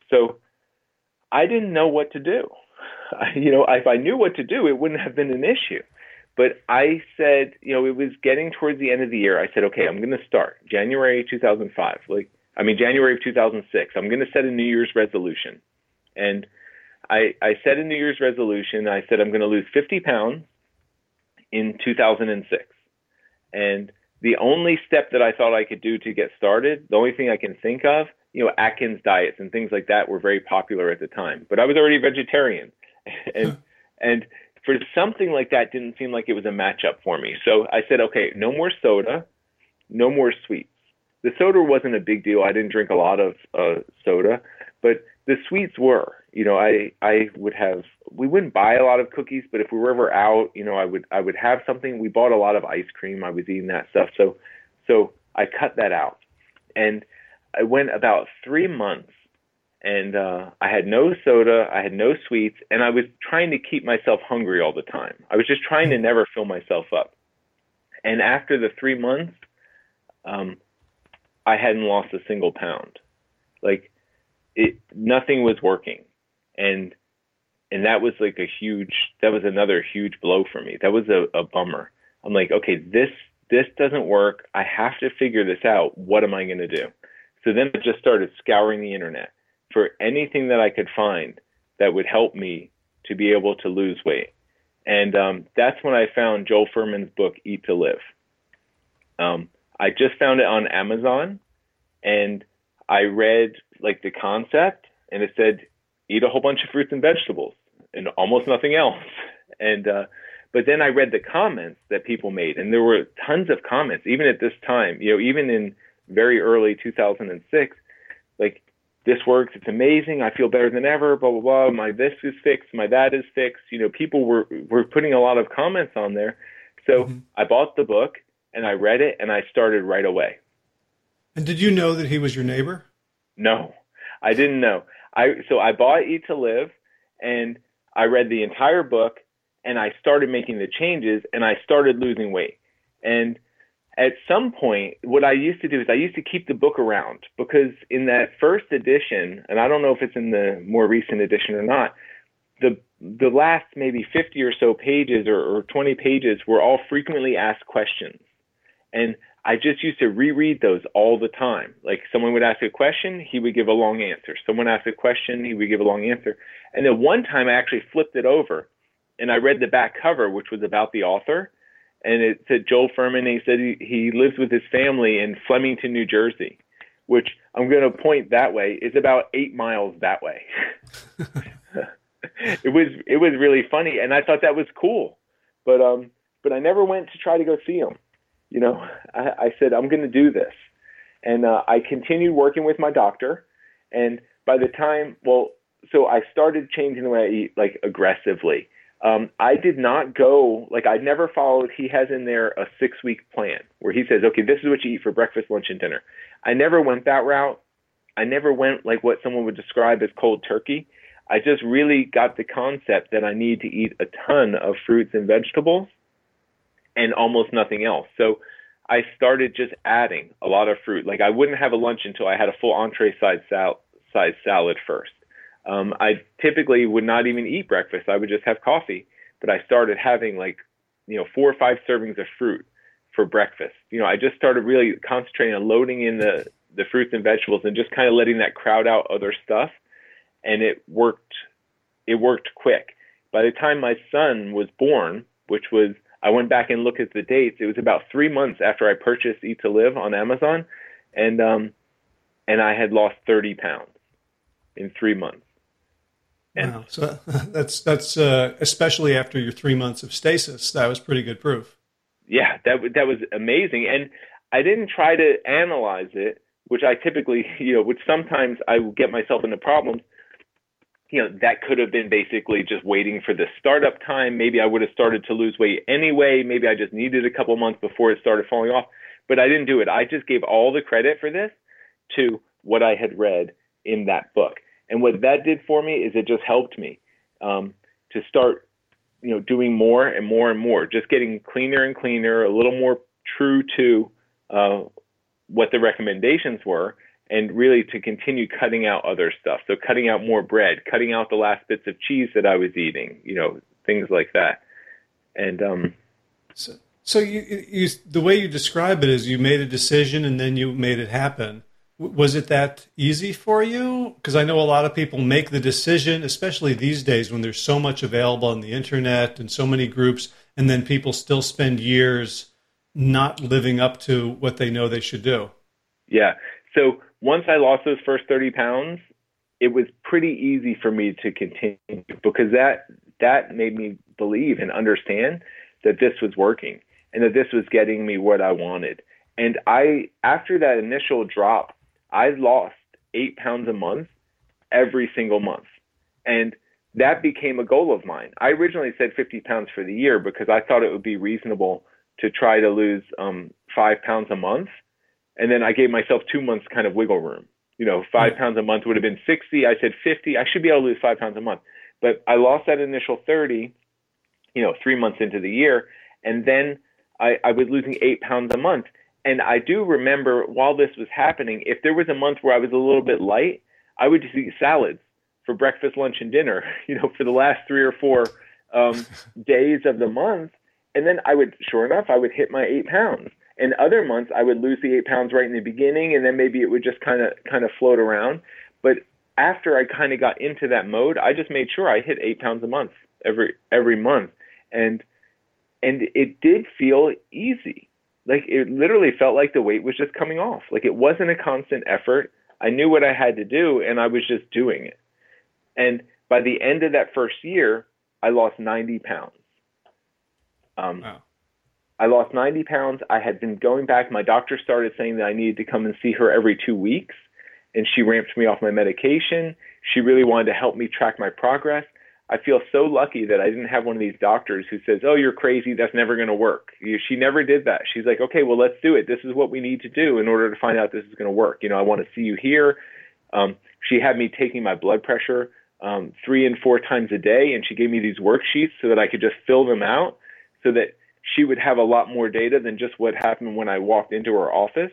So I didn't know what to do. You know, if I knew what to do, it wouldn't have been an issue. But I said, you know, it was getting towards the end of the year. I said, okay, I'm going to start January 2005. Like, I mean, January of 2006. I'm going to set a New Year's resolution. And I, I set a New Year's resolution. I said, I'm going to lose 50 pounds in 2006. And the only step that I thought I could do to get started, the only thing I can think of you know, Atkins diets and things like that were very popular at the time. But I was already vegetarian, and and for something like that didn't seem like it was a matchup for me. So I said, okay, no more soda, no more sweets. The soda wasn't a big deal. I didn't drink a lot of uh, soda, but the sweets were. You know, I I would have we wouldn't buy a lot of cookies, but if we were ever out, you know, I would I would have something. We bought a lot of ice cream. I was eating that stuff. So so I cut that out. And I went about three months and uh, I had no soda, I had no sweets, and I was trying to keep myself hungry all the time. I was just trying to never fill myself up. And after the three months, um, I hadn't lost a single pound. Like it, nothing was working, and and that was like a huge. That was another huge blow for me. That was a, a bummer. I'm like, okay, this this doesn't work. I have to figure this out. What am I going to do? So then I just started scouring the internet for anything that I could find that would help me to be able to lose weight. And um, that's when I found Joel Fuhrman's book, Eat to Live. Um, I just found it on Amazon and I read like the concept and it said, eat a whole bunch of fruits and vegetables and almost nothing else. And, uh, but then I read the comments that people made and there were tons of comments, even at this time, you know, even in very early 2006, like this works, it's amazing, I feel better than ever, blah blah blah. My this is fixed, my that is fixed. You know, people were were putting a lot of comments on there. So mm-hmm. I bought the book and I read it and I started right away. And did you know that he was your neighbor? No, I didn't know. I so I bought Eat to Live and I read the entire book and I started making the changes and I started losing weight. And at some point, what I used to do is I used to keep the book around because in that first edition, and I don't know if it's in the more recent edition or not, the the last maybe 50 or so pages or, or 20 pages were all frequently asked questions. And I just used to reread those all the time. Like someone would ask a question, he would give a long answer. Someone asked a question, he would give a long answer. And then one time I actually flipped it over and I read the back cover, which was about the author. And it said Joel Fuhrman. and he said he, he lives with his family in Flemington, New Jersey, which I'm going to point that way is about eight miles that way. it was it was really funny, and I thought that was cool, but um, but I never went to try to go see him. You know, I, I said I'm going to do this, and uh, I continued working with my doctor, and by the time, well, so I started changing the way I eat like aggressively um, I did not go like I never followed. He has in there a six week plan where he says, okay, this is what you eat for breakfast, lunch, and dinner. I never went that route. I never went like what someone would describe as cold turkey. I just really got the concept that I need to eat a ton of fruits and vegetables and almost nothing else. So I started just adding a lot of fruit. Like I wouldn't have a lunch until I had a full entree size sal- size salad first. Um, I typically would not even eat breakfast. I would just have coffee. But I started having like, you know, four or five servings of fruit for breakfast. You know, I just started really concentrating on loading in the the fruits and vegetables and just kind of letting that crowd out other stuff. And it worked. It worked quick. By the time my son was born, which was I went back and looked at the dates. It was about three months after I purchased Eat to Live on Amazon, and um, and I had lost 30 pounds in three months. And wow. So that's that's uh, especially after your three months of stasis. That was pretty good proof. Yeah, that that was amazing, and I didn't try to analyze it, which I typically, you know, which sometimes I would get myself into problems. You know, that could have been basically just waiting for the startup time. Maybe I would have started to lose weight anyway. Maybe I just needed a couple months before it started falling off. But I didn't do it. I just gave all the credit for this to what I had read in that book. And what that did for me is it just helped me um, to start, you know, doing more and more and more, just getting cleaner and cleaner, a little more true to uh, what the recommendations were, and really to continue cutting out other stuff. So cutting out more bread, cutting out the last bits of cheese that I was eating, you know, things like that. And um, so, so you, you, the way you describe it is you made a decision and then you made it happen was it that easy for you? Because I know a lot of people make the decision, especially these days when there's so much available on the internet and so many groups, and then people still spend years not living up to what they know they should do. Yeah. So once I lost those first 30 pounds, it was pretty easy for me to continue because that that made me believe and understand that this was working and that this was getting me what I wanted. And I after that initial drop I lost eight pounds a month every single month. And that became a goal of mine. I originally said 50 pounds for the year because I thought it would be reasonable to try to lose um, five pounds a month. And then I gave myself two months kind of wiggle room. You know, 5 mm-hmm. pounds a month would have been 60. I said 50. I should be able to lose five pounds a month. But I lost that initial 30, you know, three months into the year. And then I, I was losing eight pounds a month. And I do remember while this was happening, if there was a month where I was a little bit light, I would just eat salads for breakfast, lunch, and dinner, you know, for the last three or four um, days of the month. And then I would, sure enough, I would hit my eight pounds. And other months I would lose the eight pounds right in the beginning, and then maybe it would just kind of kind of float around. But after I kind of got into that mode, I just made sure I hit eight pounds a month every every month, and and it did feel easy like it literally felt like the weight was just coming off. Like it wasn't a constant effort. I knew what I had to do and I was just doing it. And by the end of that first year, I lost 90 pounds. Um, wow. I lost 90 pounds. I had been going back. My doctor started saying that I needed to come and see her every two weeks, and she ramped me off my medication. She really wanted to help me track my progress. I feel so lucky that I didn't have one of these doctors who says, "Oh, you're crazy. That's never going to work." She never did that. She's like, "Okay, well, let's do it. This is what we need to do in order to find out this is going to work." You know, I want to see you here. Um, she had me taking my blood pressure um, three and four times a day, and she gave me these worksheets so that I could just fill them out, so that she would have a lot more data than just what happened when I walked into her office,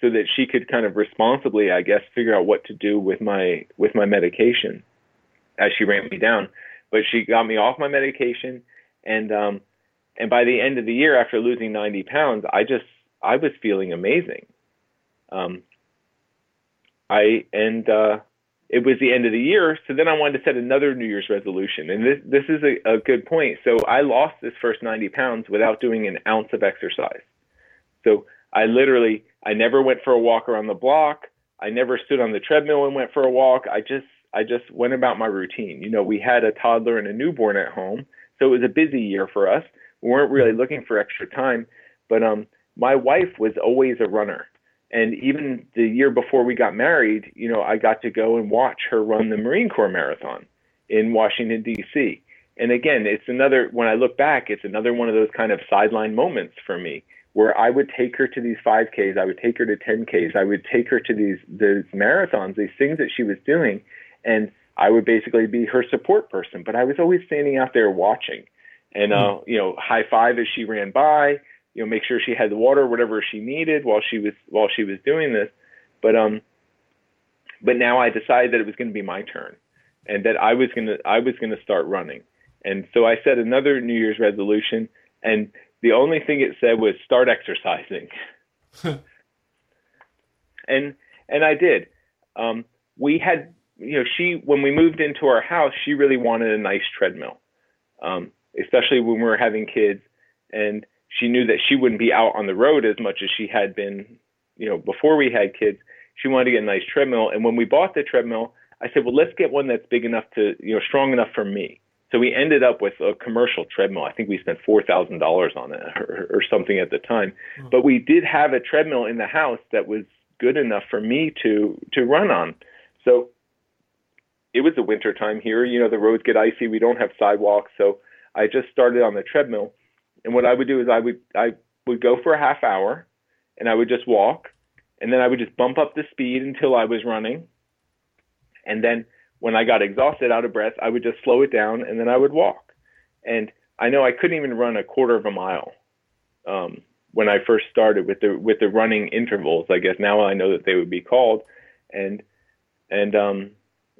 so that she could kind of responsibly, I guess, figure out what to do with my with my medication as she ran me down. But she got me off my medication, and um, and by the end of the year, after losing 90 pounds, I just I was feeling amazing. Um, I and uh, it was the end of the year, so then I wanted to set another New Year's resolution, and this this is a, a good point. So I lost this first 90 pounds without doing an ounce of exercise. So I literally I never went for a walk around the block. I never stood on the treadmill and went for a walk. I just I just went about my routine. You know, we had a toddler and a newborn at home, so it was a busy year for us. We weren't really looking for extra time, but um, my wife was always a runner. And even the year before we got married, you know, I got to go and watch her run the Marine Corps Marathon in Washington, D.C. And again, it's another, when I look back, it's another one of those kind of sideline moments for me where I would take her to these 5Ks, I would take her to 10Ks, I would take her to these, these marathons, these things that she was doing. And I would basically be her support person, but I was always standing out there watching and, uh, you know, high five as she ran by, you know, make sure she had the water, whatever she needed while she was while she was doing this. But um, but now I decided that it was going to be my turn, and that I was gonna I was gonna start running. And so I set another New Year's resolution, and the only thing it said was start exercising. and and I did. Um, we had you know she when we moved into our house, she really wanted a nice treadmill, um, especially when we were having kids, and she knew that she wouldn't be out on the road as much as she had been, you know, before we had kids. She wanted to get a nice treadmill. And when we bought the treadmill, I said, well, let's get one that's big enough to, you know, strong enough for me. So we ended up with a commercial treadmill. I think we spent four thousand dollars on it or, or something at the time. Mm-hmm. But we did have a treadmill in the house that was good enough for me to to run on. So it was the winter time here. You know, the roads get icy. We don't have sidewalks. So I just started on the treadmill and what I would do is I would I would go for a half hour, and I would just walk, and then I would just bump up the speed until I was running, and then when I got exhausted, out of breath, I would just slow it down, and then I would walk. And I know I couldn't even run a quarter of a mile um, when I first started with the with the running intervals. I guess now I know that they would be called, and and um,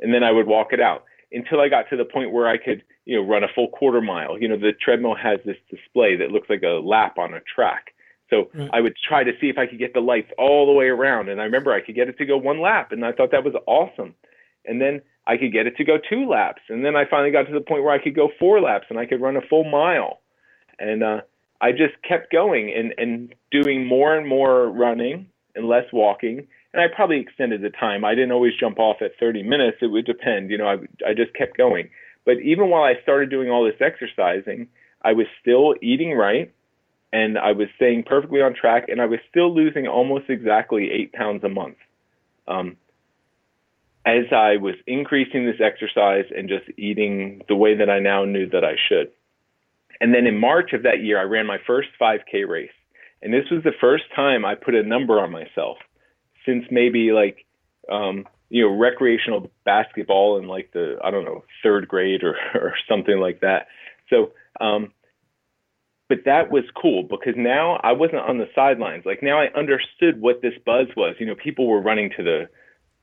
and then I would walk it out until I got to the point where I could you know, run a full quarter mile. You know, the treadmill has this display that looks like a lap on a track. So right. I would try to see if I could get the lights all the way around. And I remember I could get it to go one lap, and I thought that was awesome. And then I could get it to go two laps. And then I finally got to the point where I could go four laps and I could run a full mile. And uh, I just kept going and, and doing more and more running and less walking. And I probably extended the time. I didn't always jump off at 30 minutes. It would depend. You know, I, I just kept going. But even while I started doing all this exercising, I was still eating right and I was staying perfectly on track and I was still losing almost exactly eight pounds a month. Um, as I was increasing this exercise and just eating the way that I now knew that I should. And then in March of that year, I ran my first 5K race. And this was the first time I put a number on myself since maybe like um, you know recreational basketball in like the I don't know third grade or or something like that. So, um, but that was cool because now I wasn't on the sidelines. Like now I understood what this buzz was. You know, people were running to the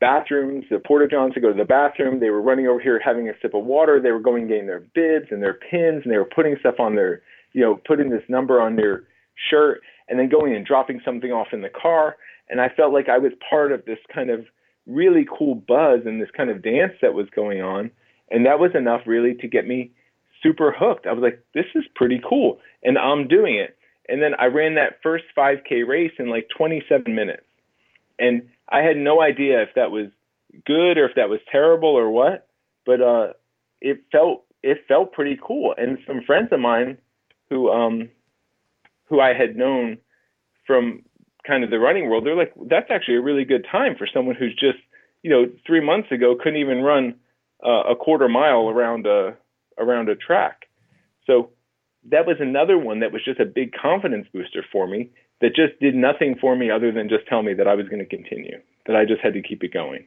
bathrooms, the porta johns to go to the bathroom. They were running over here having a sip of water. They were going getting their bibs and their pins, and they were putting stuff on their, you know, putting this number on their shirt, and then going and dropping something off in the car. And I felt like I was part of this kind of really cool buzz and this kind of dance that was going on. And that was enough really to get me super hooked. I was like, this is pretty cool. And I'm doing it. And then I ran that first 5K race in like 27 minutes. And I had no idea if that was good or if that was terrible or what, but uh, it felt it felt pretty cool. And some friends of mine who um who I had known from kind of the running world, they're like, that's actually a really good time for someone who's just, you know, three months ago couldn't even run uh, a quarter mile around a around a track. So that was another one that was just a big confidence booster for me that just did nothing for me other than just tell me that I was going to continue, that I just had to keep it going.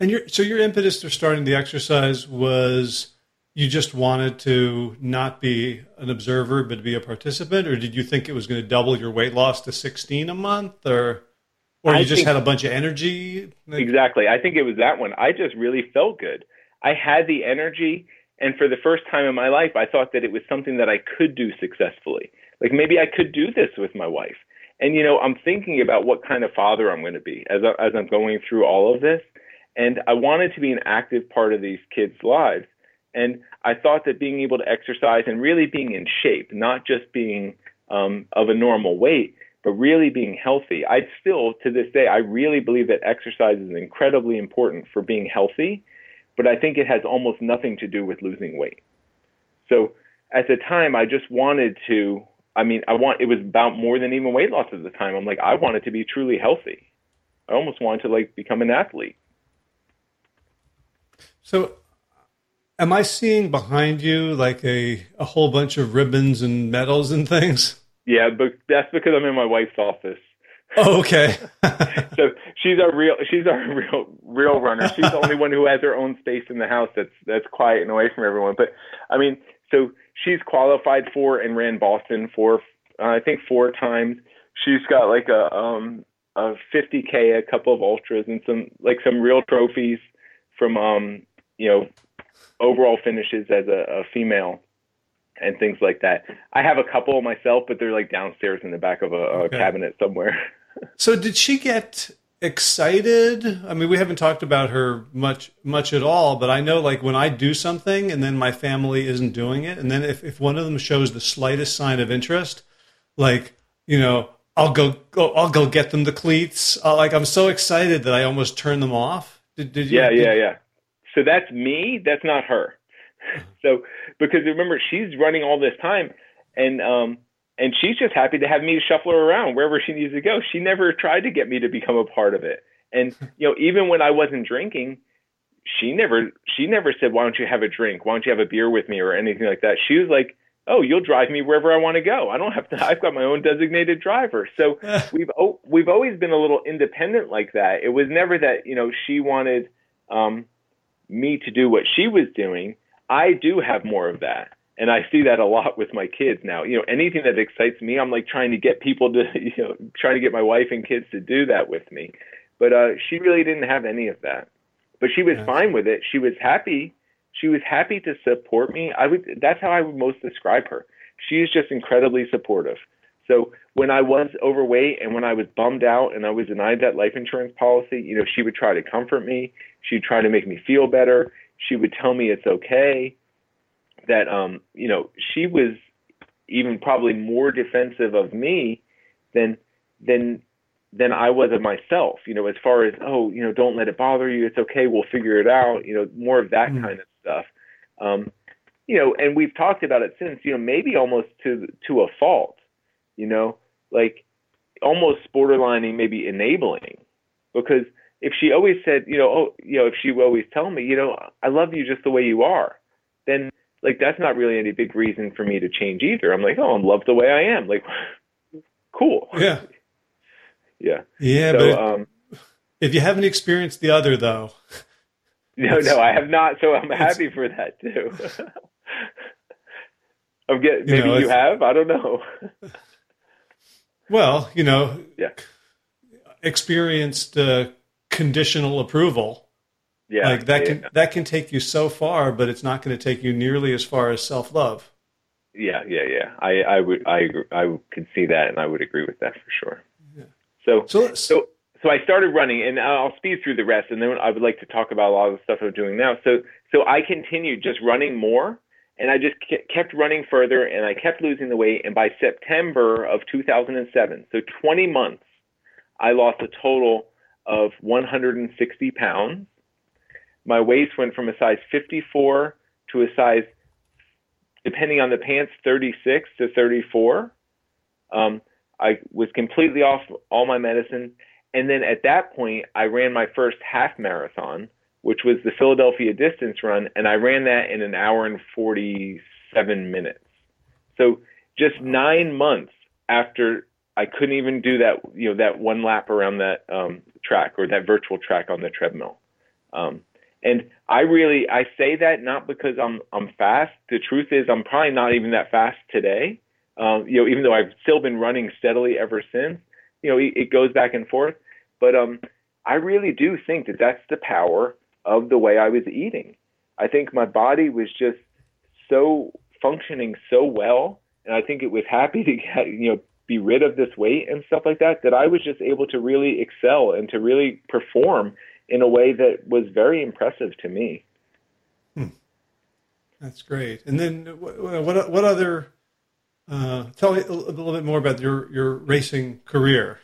And your so your impetus for starting the exercise was you just wanted to not be an observer but to be a participant, or did you think it was going to double your weight loss to 16 a month, or or you I just think, had a bunch of energy? Exactly. I think it was that one. I just really felt good. I had the energy, and for the first time in my life, I thought that it was something that I could do successfully. Like maybe I could do this with my wife. And you know, I'm thinking about what kind of father I'm going to be as I, as I'm going through all of this, and I wanted to be an active part of these kids' lives. And I thought that being able to exercise and really being in shape, not just being um, of a normal weight, but really being healthy. I still, to this day, I really believe that exercise is incredibly important for being healthy, but I think it has almost nothing to do with losing weight. So at the time, I just wanted to. I mean, I want it was about more than even weight loss at the time. I'm like, I wanted to be truly healthy. I almost wanted to like become an athlete. So Am I seeing behind you like a, a whole bunch of ribbons and medals and things? Yeah, but that's because I'm in my wife's office. Oh, okay. so she's our real she's our real real runner. She's the only one who has her own space in the house that's that's quiet and away from everyone. But I mean, so she's qualified for and ran Boston for uh, I think four times. She's got like a um a 50k, a couple of ultras, and some like some real trophies from um you know overall finishes as a, a female and things like that. I have a couple myself, but they're like downstairs in the back of a, a okay. cabinet somewhere. so did she get excited? I mean, we haven't talked about her much much at all, but I know like when I do something and then my family isn't doing it, and then if, if one of them shows the slightest sign of interest, like, you know, I'll go, go I'll go get them the cleats. I'll, like I'm so excited that I almost turn them off. Did, did you, yeah, did, yeah, yeah. So that's me. That's not her. So because remember she's running all this time, and um and she's just happy to have me shuffle her around wherever she needs to go. She never tried to get me to become a part of it. And you know, even when I wasn't drinking, she never she never said, "Why don't you have a drink? Why don't you have a beer with me?" or anything like that. She was like, "Oh, you'll drive me wherever I want to go. I don't have to. I've got my own designated driver." So we've we've always been a little independent like that. It was never that you know she wanted um, me to do what she was doing, I do have more of that. And I see that a lot with my kids now. You know, anything that excites me, I'm like trying to get people to, you know, trying to get my wife and kids to do that with me. But uh, she really didn't have any of that. But she was fine with it. She was happy. She was happy to support me. I would. That's how I would most describe her. She is just incredibly supportive. So when I was overweight and when I was bummed out and I was denied that life insurance policy, you know, she would try to comfort me. She'd try to make me feel better. She would tell me it's okay. That um, you know, she was even probably more defensive of me than than than I was of myself. You know, as far as oh, you know, don't let it bother you. It's okay. We'll figure it out. You know, more of that mm. kind of stuff. Um, you know, and we've talked about it since. You know, maybe almost to to a fault you know, like almost borderlining maybe enabling because if she always said, you know, oh, you know, if she would always tell me, you know, I love you just the way you are, then like that's not really any big reason for me to change either. I'm like, oh, I'm loved the way I am. Like, cool. Yeah. yeah. Yeah. So, but um, if you haven't experienced the other though. No, no, I have not. So I'm happy for that too. I'm getting, maybe you, know, you have. I don't know. Well, you know, yeah. experienced uh, conditional approval. Yeah, like that yeah. can that can take you so far, but it's not going to take you nearly as far as self love. Yeah, yeah, yeah. I I would I I could see that, and I would agree with that for sure. Yeah. So so so so I started running, and I'll speed through the rest, and then I would like to talk about a lot of the stuff I'm doing now. So so I continued just running more and I just kept running further and I kept losing the weight. And by September of 2007, so 20 months, I lost a total of 160 pounds. My waist went from a size 54 to a size, depending on the pants, 36 to 34. Um, I was completely off all my medicine. And then at that point, I ran my first half marathon which was the Philadelphia distance run, and I ran that in an hour and 47 minutes. So just nine months after I couldn't even do that, you know, that one lap around that um, track or that virtual track on the treadmill. Um, and I really I say that not because I'm I'm fast. The truth is I'm probably not even that fast today. Um, you know, even though I've still been running steadily ever since. You know, it, it goes back and forth. But um, I really do think that that's the power of the way I was eating. I think my body was just so functioning so well, and I think it was happy to get you know be rid of this weight and stuff like that. That I was just able to really excel and to really perform in a way that was very impressive to me. Hmm. That's great. And then what what, what other? Uh, tell me a little bit more about your your racing career.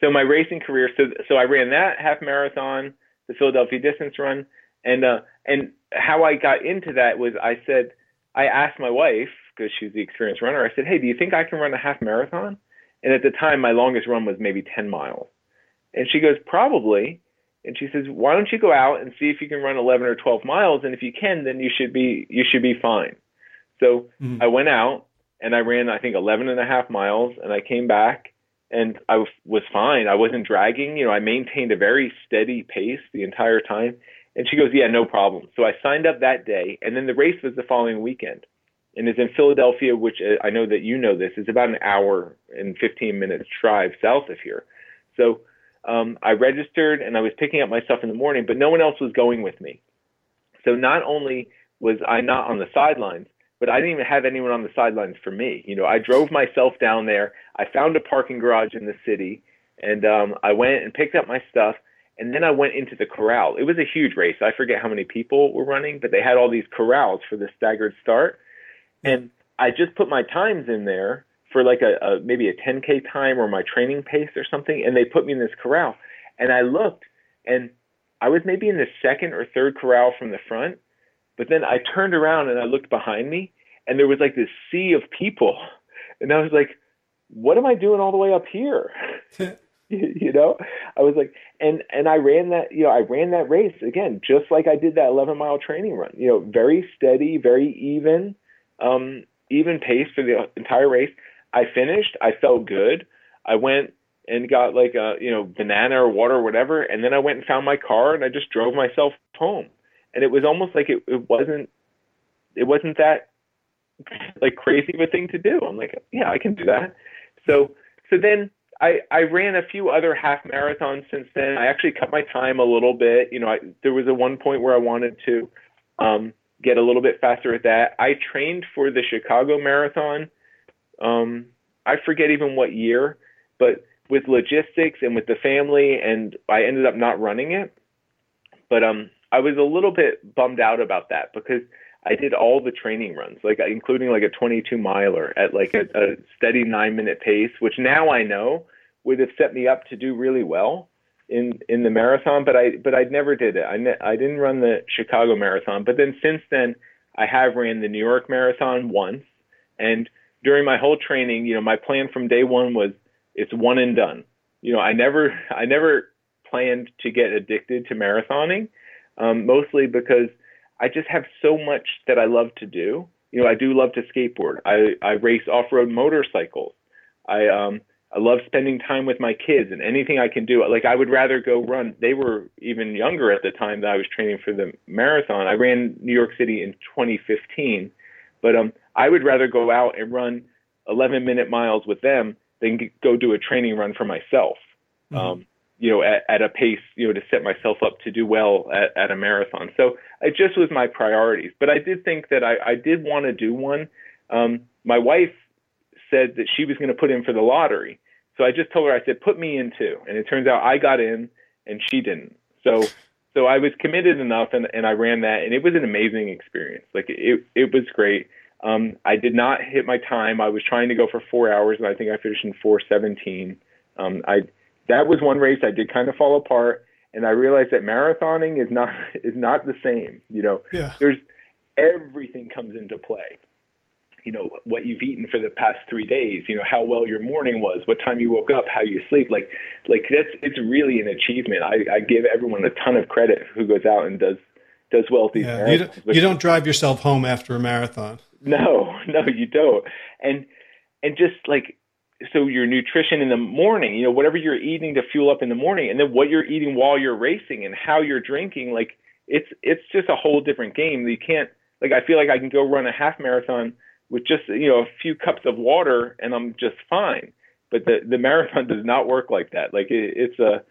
So my racing career. So so I ran that half marathon, the Philadelphia distance run, and uh, and how I got into that was I said I asked my wife because she's the experienced runner. I said, "Hey, do you think I can run a half marathon?" And at the time, my longest run was maybe 10 miles. And she goes, "Probably." And she says, "Why don't you go out and see if you can run 11 or 12 miles? And if you can, then you should be you should be fine." So mm. I went out and I ran I think 11 and a half miles, and I came back and I was fine. I wasn't dragging. You know, I maintained a very steady pace the entire time. And she goes, Yeah, no problem. So I signed up that day, and then the race was the following weekend. And it's in Philadelphia, which uh, I know that you know this, is about an hour and 15 minutes drive south of here. So um, I registered and I was picking up my stuff in the morning, but no one else was going with me. So not only was I not on the sidelines, but I didn't even have anyone on the sidelines for me. You know, I drove myself down there. I found a parking garage in the city, and um, I went and picked up my stuff and then I went into the corral. It was a huge race. I forget how many people were running, but they had all these corrals for the staggered start. And I just put my times in there for like a, a maybe a 10k time or my training pace or something, and they put me in this corral. And I looked, and I was maybe in the second or third corral from the front. But then I turned around and I looked behind me, and there was like this sea of people, and I was like, "What am I doing all the way up here?" you know? I was like and and i ran that you know i ran that race again just like i did that 11 mile training run you know very steady very even um even pace for the entire race. I finished. I felt good. I went and got like a you know banana or water or whatever and then i went and found my car and i just drove myself home and it was almost like it, it wasn't it wasn't that like crazy of a thing to do i'm like yeah i can do that so so then I, I ran a few other half marathons since then. I actually cut my time a little bit. You know, I, there was a one point where I wanted to um, get a little bit faster at that. I trained for the Chicago Marathon. Um, I forget even what year, but with logistics and with the family, and I ended up not running it. But um, I was a little bit bummed out about that because – I did all the training runs, like including like a 22 miler at like a, a steady nine minute pace, which now I know would have set me up to do really well in in the marathon. But I but I never did it. I ne- I didn't run the Chicago marathon. But then since then, I have ran the New York marathon once, and during my whole training, you know, my plan from day one was it's one and done. You know, I never I never planned to get addicted to marathoning, um, mostly because I just have so much that I love to do. You know, I do love to skateboard. I I race off-road motorcycles. I um I love spending time with my kids and anything I can do. Like I would rather go run. They were even younger at the time that I was training for the marathon. I ran New York City in 2015, but um I would rather go out and run 11 minute miles with them than go do a training run for myself. Mm-hmm. Um you know, at, at a pace, you know, to set myself up to do well at, at a marathon. So it just was my priorities. But I did think that I, I did want to do one. Um, my wife said that she was going to put in for the lottery. So I just told her, I said, put me in too. And it turns out I got in and she didn't. So, so I was committed enough and, and I ran that and it was an amazing experience. Like it, it was great. Um, I did not hit my time. I was trying to go for four hours and I think I finished in 417. Um, I, that was one race I did kind of fall apart, and I realized that marathoning is not is not the same. You know, yeah. there's everything comes into play. You know what you've eaten for the past three days. You know how well your morning was, what time you woke up, how you sleep. Like, like that's it's really an achievement. I, I give everyone a ton of credit who goes out and does does well these yeah, You don't, you don't drive yourself home after a marathon. No, no, you don't. And and just like so your nutrition in the morning, you know, whatever you're eating to fuel up in the morning, and then what you're eating while you're racing and how you're drinking, like it's it's just a whole different game. You can't like I feel like I can go run a half marathon with just you know a few cups of water and I'm just fine. But the the marathon does not work like that. Like it, it's a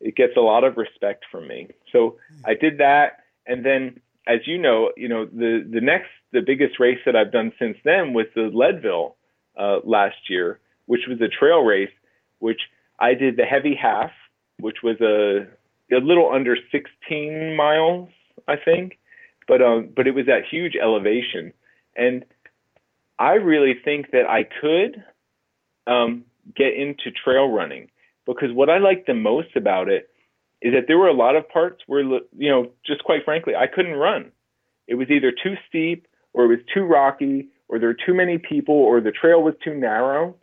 it gets a lot of respect from me. So I did that, and then as you know, you know the the next the biggest race that I've done since then was the Leadville uh, last year, which was a trail race, which I did the heavy half, which was a a little under 16 miles, I think, but um, but it was at huge elevation, and I really think that I could um, get into trail running because what I liked the most about it is that there were a lot of parts where you know, just quite frankly, I couldn't run. It was either too steep or it was too rocky or there were too many people or the trail was too narrow.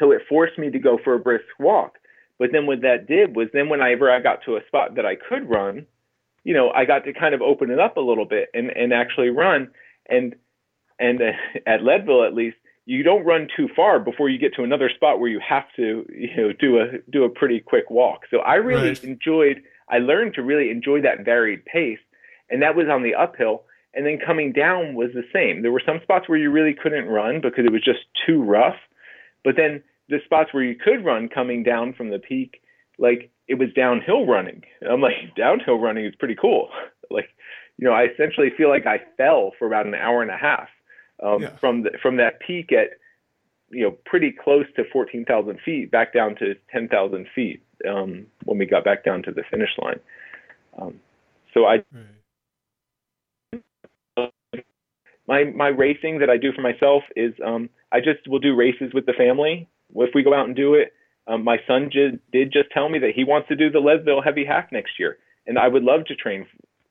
So it forced me to go for a brisk walk. But then what that did was then whenever I got to a spot that I could run, you know, I got to kind of open it up a little bit and, and actually run. And and uh, at Leadville at least, you don't run too far before you get to another spot where you have to, you know, do a do a pretty quick walk. So I really right. enjoyed. I learned to really enjoy that varied pace, and that was on the uphill. And then coming down was the same. There were some spots where you really couldn't run because it was just too rough, but then the spots where you could run coming down from the peak, like it was downhill running. And I'm like, downhill running is pretty cool. like, you know, I essentially feel like I fell for about an hour and a half um, yeah. from the, from that peak at you know pretty close to 14,000 feet back down to 10,000 feet um, when we got back down to the finish line. Um, so I. Right. My my racing that I do for myself is um, I just will do races with the family if we go out and do it. Um, my son just, did just tell me that he wants to do the Leadville Heavy Half next year, and I would love to train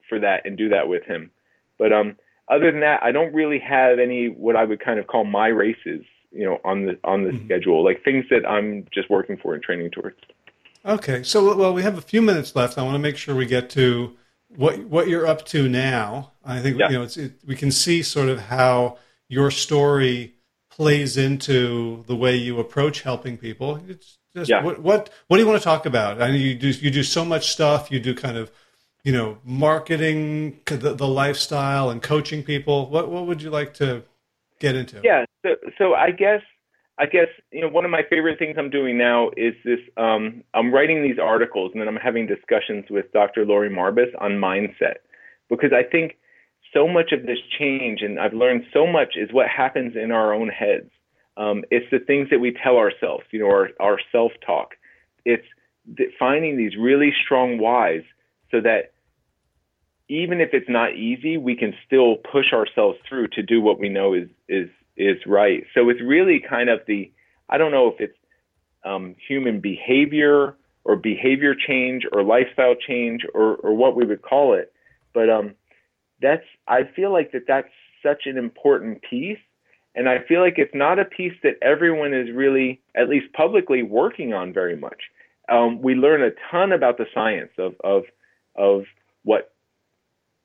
for that and do that with him. But um, other than that, I don't really have any what I would kind of call my races, you know, on the on the mm-hmm. schedule, like things that I'm just working for and training towards. Okay, so well, we have a few minutes left. I want to make sure we get to what what you're up to now. I think yeah. you know it, we can see sort of how your story plays into the way you approach helping people. It's just yeah. what what what do you want to talk about? I mean, you do you do so much stuff. You do kind of you know, marketing, the, the lifestyle, and coaching people? What what would you like to get into? Yeah, so so I guess I guess you know one of my favorite things I'm doing now is this. Um, I'm writing these articles, and then I'm having discussions with Dr. Laurie Marbas on mindset, because I think so much of this change, and I've learned so much, is what happens in our own heads. Um, it's the things that we tell ourselves, you know, our, our self-talk. It's finding these really strong whys so that even if it's not easy, we can still push ourselves through to do what we know is is is right. So it's really kind of the I don't know if it's um, human behavior or behavior change or lifestyle change or or what we would call it, but um, that's I feel like that that's such an important piece, and I feel like it's not a piece that everyone is really at least publicly working on very much. Um, we learn a ton about the science of of of what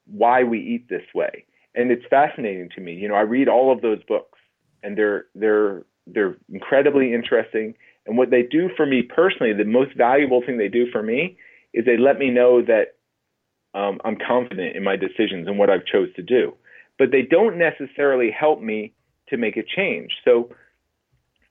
why we eat this way. And it's fascinating to me. You know, I read all of those books and they're they're they're incredibly interesting. And what they do for me personally, the most valuable thing they do for me is they let me know that um, I'm confident in my decisions and what I've chose to do. But they don't necessarily help me to make a change. So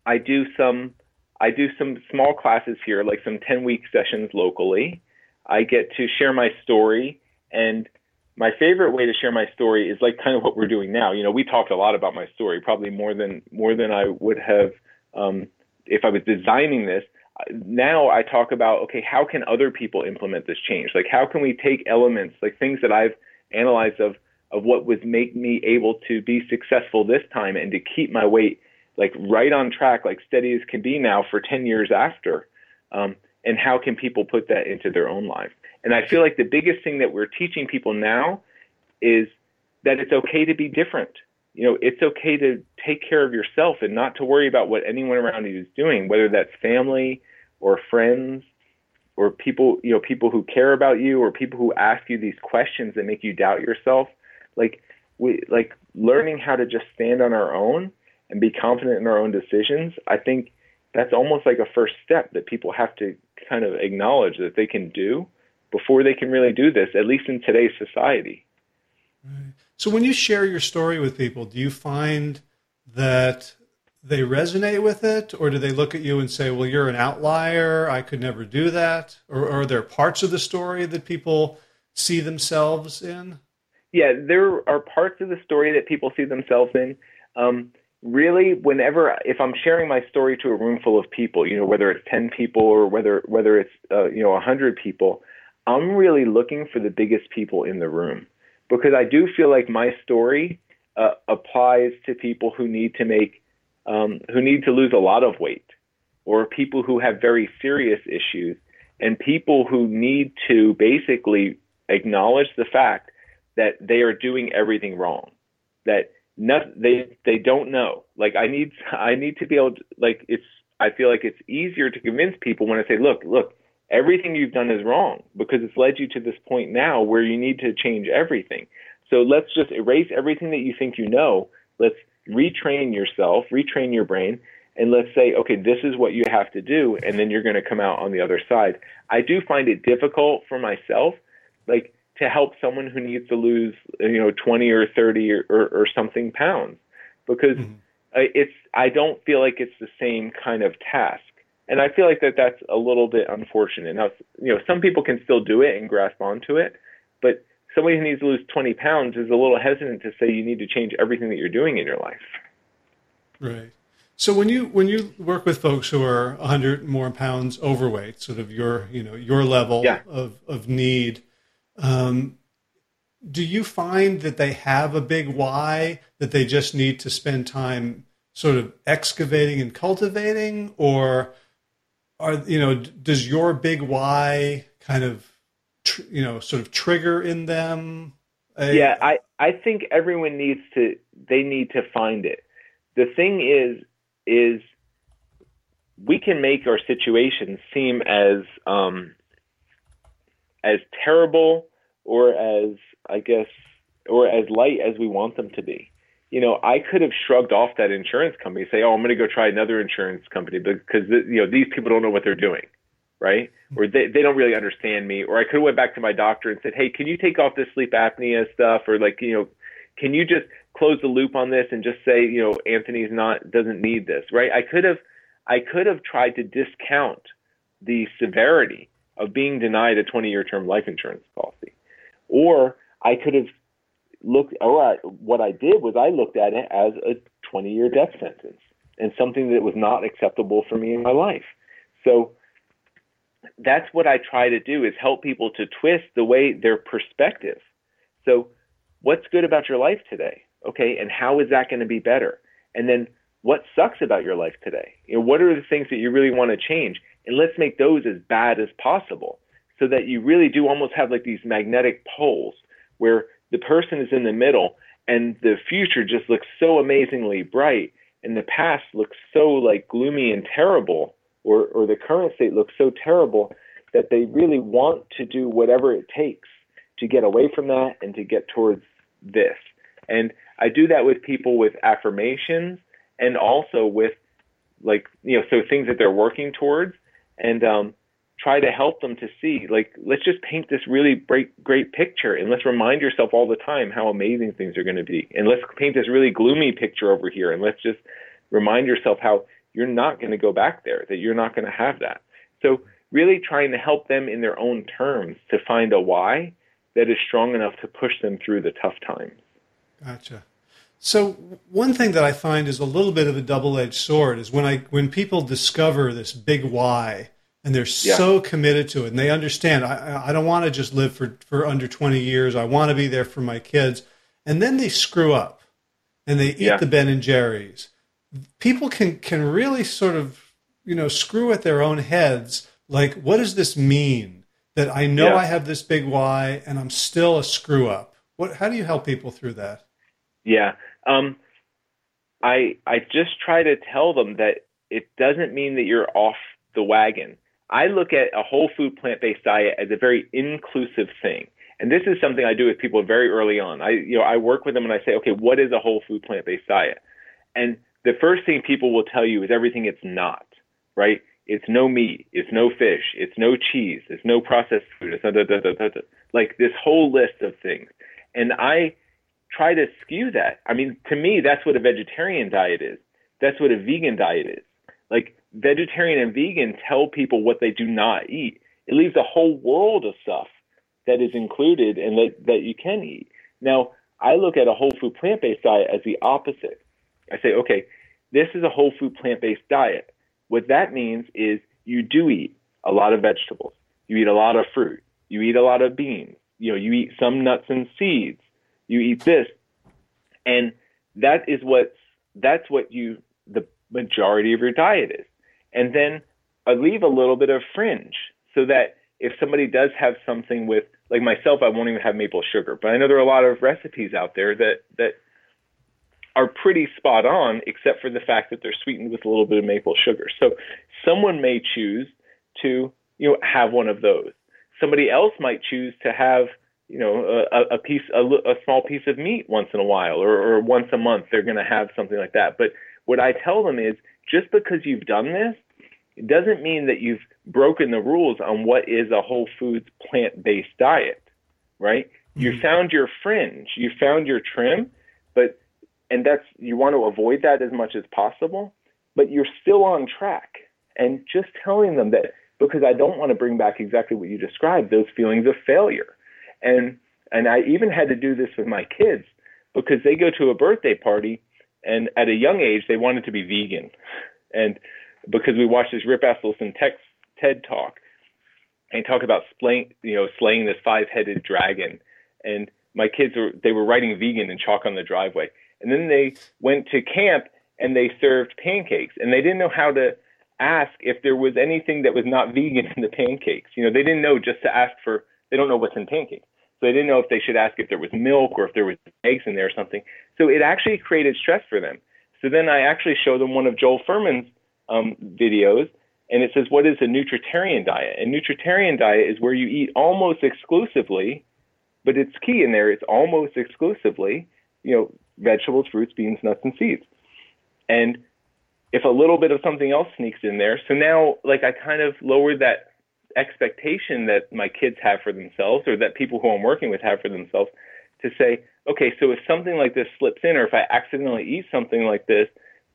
I do some I do some small classes here, like some 10 week sessions locally. I get to share my story. And my favorite way to share my story is like kind of what we're doing now. You know, we talked a lot about my story, probably more than more than I would have um, if I was designing this. Now I talk about okay, how can other people implement this change? Like how can we take elements, like things that I've analyzed of of what would make me able to be successful this time and to keep my weight like right on track, like steady as can be now for 10 years after. Um, and how can people put that into their own life? And I feel like the biggest thing that we're teaching people now is that it's okay to be different. You know, it's okay to take care of yourself and not to worry about what anyone around you is doing, whether that's family or friends or people, you know, people who care about you or people who ask you these questions that make you doubt yourself. Like we like learning how to just stand on our own and be confident in our own decisions. I think that's almost like a first step that people have to kind of acknowledge that they can do before they can really do this, at least in today's society. Right. So when you share your story with people, do you find that they resonate with it, or do they look at you and say, "Well, you're an outlier. I could never do that," or, or are there parts of the story that people see themselves in? Yeah, there are parts of the story that people see themselves in. Um, really, whenever if I'm sharing my story to a room full of people, you know, whether it's ten people or whether whether it's uh, you know hundred people, I'm really looking for the biggest people in the room because I do feel like my story uh, applies to people who need to make um, who need to lose a lot of weight, or people who have very serious issues, and people who need to basically acknowledge the fact that they are doing everything wrong, that no, they they don't know. Like I need I need to be able to like it's I feel like it's easier to convince people when I say, look, look, everything you've done is wrong because it's led you to this point now where you need to change everything. So let's just erase everything that you think you know. Let's retrain yourself, retrain your brain, and let's say, okay, this is what you have to do, and then you're going to come out on the other side. I do find it difficult for myself, like to help someone who needs to lose, you know, 20 or 30 or, or, or something pounds, because mm-hmm. it's I don't feel like it's the same kind of task, and I feel like that that's a little bit unfortunate. Now, you know, some people can still do it and grasp onto it, but somebody who needs to lose 20 pounds is a little hesitant to say you need to change everything that you're doing in your life. Right. So when you when you work with folks who are 100 more pounds overweight, sort of your you know your level yeah. of of need, um, do you find that they have a big why that they just need to spend time sort of excavating and cultivating, or are you know does your big why kind of tr- you know sort of trigger in them? A- yeah, I I think everyone needs to they need to find it. The thing is is we can make our situations seem as um, as terrible or as I guess or as light as we want them to be. You know, I could have shrugged off that insurance company, say, "Oh, I'm going to go try another insurance company because you know these people don't know what they're doing." right? Or they, they don't really understand me. Or I could have went back to my doctor and said, hey, can you take off this sleep apnea stuff? Or like, you know, can you just close the loop on this and just say, you know, Anthony's not doesn't need this, right? I could have I could have tried to discount the severity of being denied a 20 year term life insurance policy. Or I could have looked, or oh, I, what I did was I looked at it as a 20 year death sentence and something that was not acceptable for me in my life. So that's what I try to do is help people to twist the way their perspective. So what's good about your life today? Okay, and how is that going to be better? And then what sucks about your life today? You know, what are the things that you really want to change? And let's make those as bad as possible so that you really do almost have like these magnetic poles where the person is in the middle and the future just looks so amazingly bright and the past looks so like gloomy and terrible or, or the current state looks so terrible that they really want to do whatever it takes to get away from that and to get towards this. And I do that with people with affirmations and also with like you know so things that they're working towards and um, try to help them to see like let's just paint this really great great picture and let's remind yourself all the time how amazing things are going to be and let's paint this really gloomy picture over here and let's just remind yourself how you're not going to go back there, that you're not going to have that. So, really trying to help them in their own terms to find a why that is strong enough to push them through the tough times. Gotcha. So one thing that I find is a little bit of a double-edged sword is when I when people discover this big why and they're yeah. so committed to it and they understand I, I don't want to just live for, for under 20 years. I want to be there for my kids. And then they screw up and they eat yeah. the Ben and Jerry's people can can really sort of you know screw at their own heads like what does this mean that i know yeah. i have this big why and i'm still a screw up what how do you help people through that yeah um, i i just try to tell them that it doesn't mean that you're off the wagon i look at a whole food plant-based diet as a very inclusive thing and this is something i do with people very early on i you know i work with them and i say okay what is a whole food plant-based diet and the first thing people will tell you is everything it's not. right? It's no meat, it's no fish, it's no cheese, it's no processed food, it's da, da, da, da, da. like this whole list of things. And I try to skew that. I mean, to me, that's what a vegetarian diet is. That's what a vegan diet is. Like vegetarian and vegan tell people what they do not eat. It leaves a whole world of stuff that is included and that, that you can eat. Now, I look at a whole food plant based diet as the opposite. I say, okay, this is a whole food plant based diet. What that means is you do eat a lot of vegetables. You eat a lot of fruit. You eat a lot of beans. You know, you eat some nuts and seeds. You eat this. And that is what that's what you the majority of your diet is. And then I leave a little bit of fringe so that if somebody does have something with like myself, I won't even have maple sugar. But I know there are a lot of recipes out there that that are pretty spot on, except for the fact that they're sweetened with a little bit of maple sugar. So someone may choose to you know have one of those. Somebody else might choose to have you know a, a piece a, a small piece of meat once in a while or, or once a month they're going to have something like that. But what I tell them is just because you've done this, it doesn't mean that you've broken the rules on what is a whole foods plant based diet, right? Mm-hmm. You found your fringe, you found your trim, but and that's you want to avoid that as much as possible, but you're still on track. And just telling them that because I don't want to bring back exactly what you described, those feelings of failure. And and I even had to do this with my kids because they go to a birthday party and at a young age they wanted to be vegan. And because we watched this Rip Esselstyn TED talk and talk about slaying, you know, slaying this five-headed dragon. And my kids were they were writing vegan in chalk on the driveway. And then they went to camp and they served pancakes and they didn't know how to ask if there was anything that was not vegan in the pancakes. You know, they didn't know just to ask for they don't know what's in pancakes. So they didn't know if they should ask if there was milk or if there was eggs in there or something. So it actually created stress for them. So then I actually showed them one of Joel Fuhrman's um, videos and it says, what is a nutritarian diet? A nutritarian diet is where you eat almost exclusively, but it's key in there, it's almost exclusively, you know, vegetables, fruits, beans, nuts, and seeds. And if a little bit of something else sneaks in there, so now, like, I kind of lowered that expectation that my kids have for themselves or that people who I'm working with have for themselves to say, okay, so if something like this slips in, or if I accidentally eat something like this,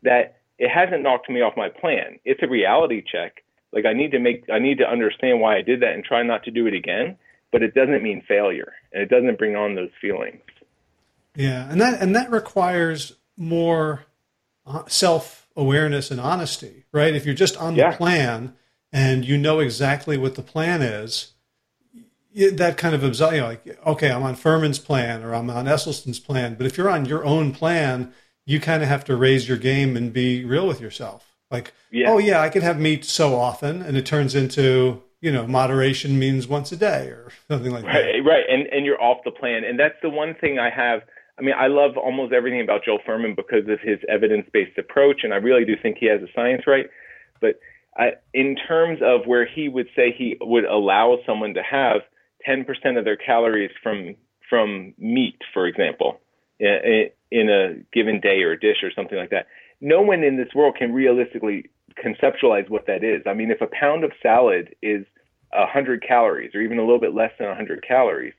that it hasn't knocked me off my plan. It's a reality check. Like I need to make I need to understand why I did that and try not to do it again, but it doesn't mean failure and it doesn't bring on those feelings. Yeah, and that and that requires more uh, self-awareness and honesty, right? If you're just on the yeah. plan and you know exactly what the plan is, that kind of absolves you know, like okay, I'm on Fuhrman's plan or I'm on Esselstyn's plan, but if you're on your own plan you kind of have to raise your game and be real with yourself. Like, yeah. oh yeah, I can have meat so often, and it turns into you know moderation means once a day or something like right, that. Right, and and you're off the plan, and that's the one thing I have. I mean, I love almost everything about Joel Fuhrman because of his evidence-based approach, and I really do think he has the science right. But I, in terms of where he would say he would allow someone to have 10% of their calories from from meat, for example, eh, in a given day or a dish or something like that. No one in this world can realistically conceptualize what that is. I mean, if a pound of salad is 100 calories or even a little bit less than 100 calories,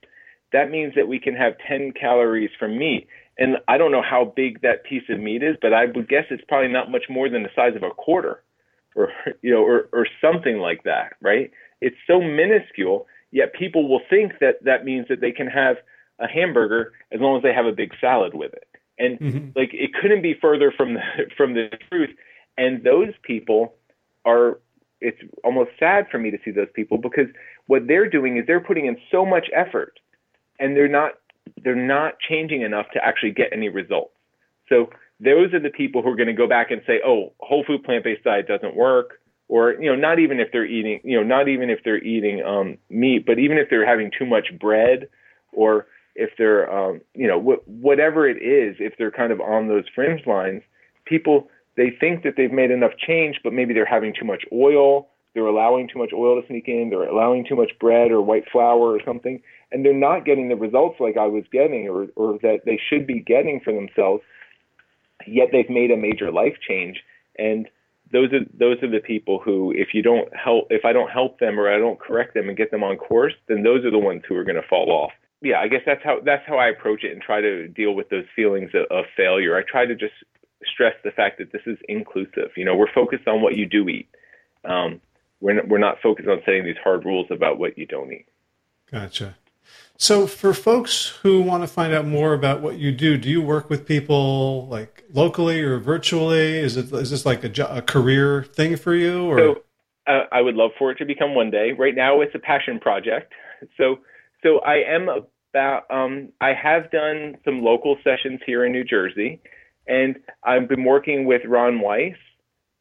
that means that we can have 10 calories from meat. And I don't know how big that piece of meat is, but I would guess it's probably not much more than the size of a quarter or you know or or something like that, right? It's so minuscule, yet people will think that that means that they can have a hamburger as long as they have a big salad with it. And mm-hmm. like it couldn't be further from the from the truth. And those people are it's almost sad for me to see those people because what they're doing is they're putting in so much effort and they're not they're not changing enough to actually get any results. So those are the people who are going to go back and say, "Oh, whole food plant-based diet doesn't work," or you know, not even if they're eating, you know, not even if they're eating um, meat, but even if they're having too much bread, or if they're um, you know wh- whatever it is, if they're kind of on those fringe lines, people they think that they've made enough change, but maybe they're having too much oil. They're allowing too much oil to sneak in. They're allowing too much bread or white flour or something, and they're not getting the results like I was getting or or that they should be getting for themselves. Yet they've made a major life change, and those are those are the people who, if you don't help, if I don't help them or I don't correct them and get them on course, then those are the ones who are going to fall off. Yeah, I guess that's how that's how I approach it and try to deal with those feelings of, of failure. I try to just stress the fact that this is inclusive. You know, we're focused on what you do eat. Um, we're not, we're not focused on setting these hard rules about what you don't eat. Gotcha. So, for folks who want to find out more about what you do, do you work with people like locally or virtually? Is it is this like a, a career thing for you? Or? So, uh, I would love for it to become one day. Right now, it's a passion project. So, so I am about. Um, I have done some local sessions here in New Jersey, and I've been working with Ron Weiss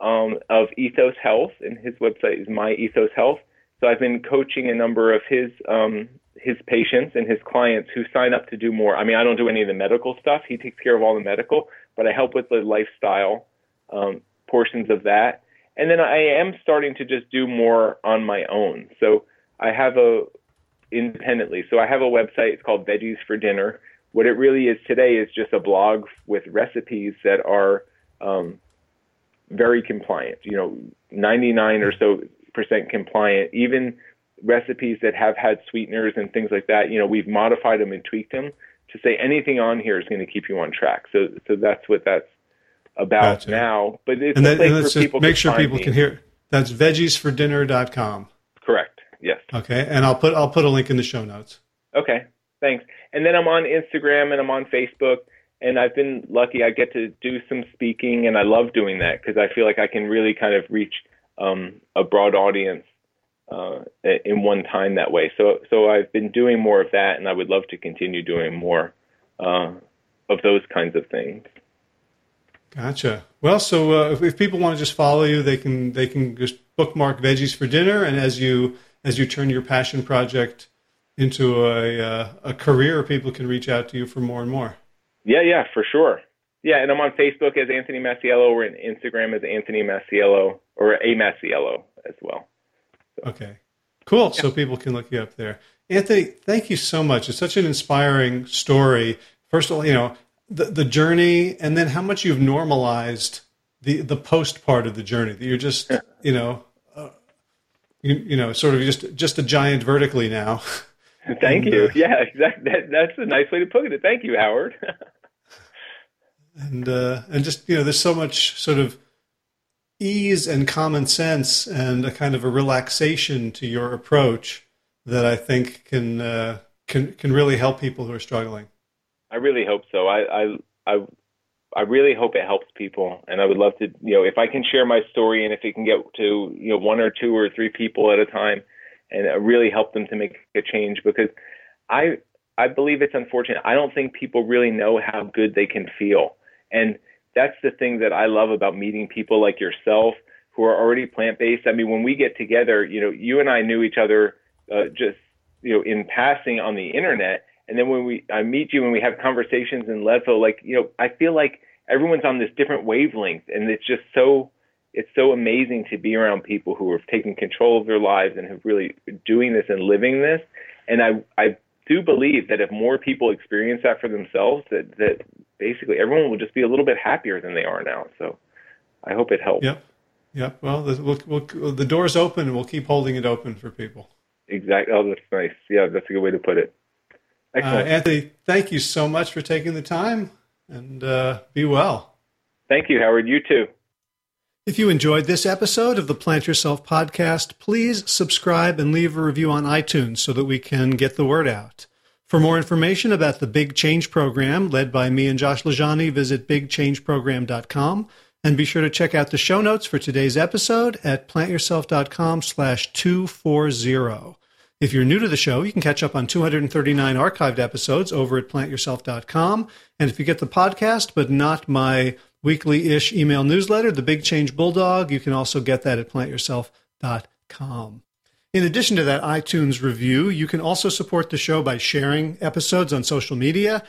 um, of Ethos Health, and his website is My Ethos Health. So I've been coaching a number of his um, his patients and his clients who sign up to do more. I mean, I don't do any of the medical stuff. He takes care of all the medical, but I help with the lifestyle um, portions of that. And then I am starting to just do more on my own. So I have a independently. So I have a website. It's called Veggies for Dinner. What it really is today is just a blog with recipes that are um, very compliant. You know, 99 or so percent compliant. Even recipes that have had sweeteners and things like that, you know, we've modified them and tweaked them to say anything on here is going to keep you on track. So, so that's what that's about gotcha. now. But it's and and let's just make sure people me. can hear. That's veggiesfordinner.com. Correct. Yes. Okay, and I'll put I'll put a link in the show notes. Okay. Thanks. And then I'm on Instagram and I'm on Facebook and I've been lucky. I get to do some speaking, and I love doing that because I feel like I can really kind of reach um, a broad audience uh, in one time that way. So, so I've been doing more of that, and I would love to continue doing more uh, of those kinds of things. Gotcha. Well, so uh, if, if, people want to just follow you, they can they can just bookmark veggies for dinner, and as you as you turn your passion project into a uh, a career, people can reach out to you for more and more. Yeah, yeah, for sure. Yeah, and I'm on Facebook as Anthony Masiello or on Instagram as Anthony Masiello or A Masiello as well. So. Okay, cool. Yeah. So people can look you up there. Anthony, thank you so much. It's such an inspiring story. First of all, you know the the journey, and then how much you've normalized the the post part of the journey. That you're just you know you, you know sort of just just a giant vertically now. Thank and, you. Uh, yeah, exactly. That, that's a nice way to put it. Thank you, Howard. and uh, and just you know, there's so much sort of ease and common sense and a kind of a relaxation to your approach that I think can uh, can can really help people who are struggling. I really hope so. I, I I I really hope it helps people, and I would love to. You know, if I can share my story, and if it can get to you know one or two or three people at a time, and really help them to make a change, because I I believe it's unfortunate. I don't think people really know how good they can feel, and that's the thing that I love about meeting people like yourself who are already plant based. I mean, when we get together, you know, you and I knew each other uh, just you know in passing on the internet, and then when we I meet you and we have conversations in Leadville, like you know, I feel like everyone's on this different wavelength, and it's just so it's so amazing to be around people who are taking control of their lives and have really doing this and living this. And I I do believe that if more people experience that for themselves, that that basically everyone will just be a little bit happier than they are now. So I hope it helps. Yep. Yep. Well, the, we'll, we'll, the door's open and we'll keep holding it open for people. Exactly. Oh, that's nice. Yeah, that's a good way to put it. Uh, Anthony, thank you so much for taking the time and uh, be well. Thank you, Howard. You too. If you enjoyed this episode of the Plant Yourself podcast, please subscribe and leave a review on iTunes so that we can get the word out. For more information about the Big Change Program led by me and Josh LaJaunie, visit bigchangeprogram.com and be sure to check out the show notes for today's episode at plantyourself.com slash 240. If you're new to the show, you can catch up on 239 archived episodes over at plantyourself.com. And if you get the podcast, but not my weekly ish email newsletter, The Big Change Bulldog, you can also get that at plantyourself.com. In addition to that iTunes review, you can also support the show by sharing episodes on social media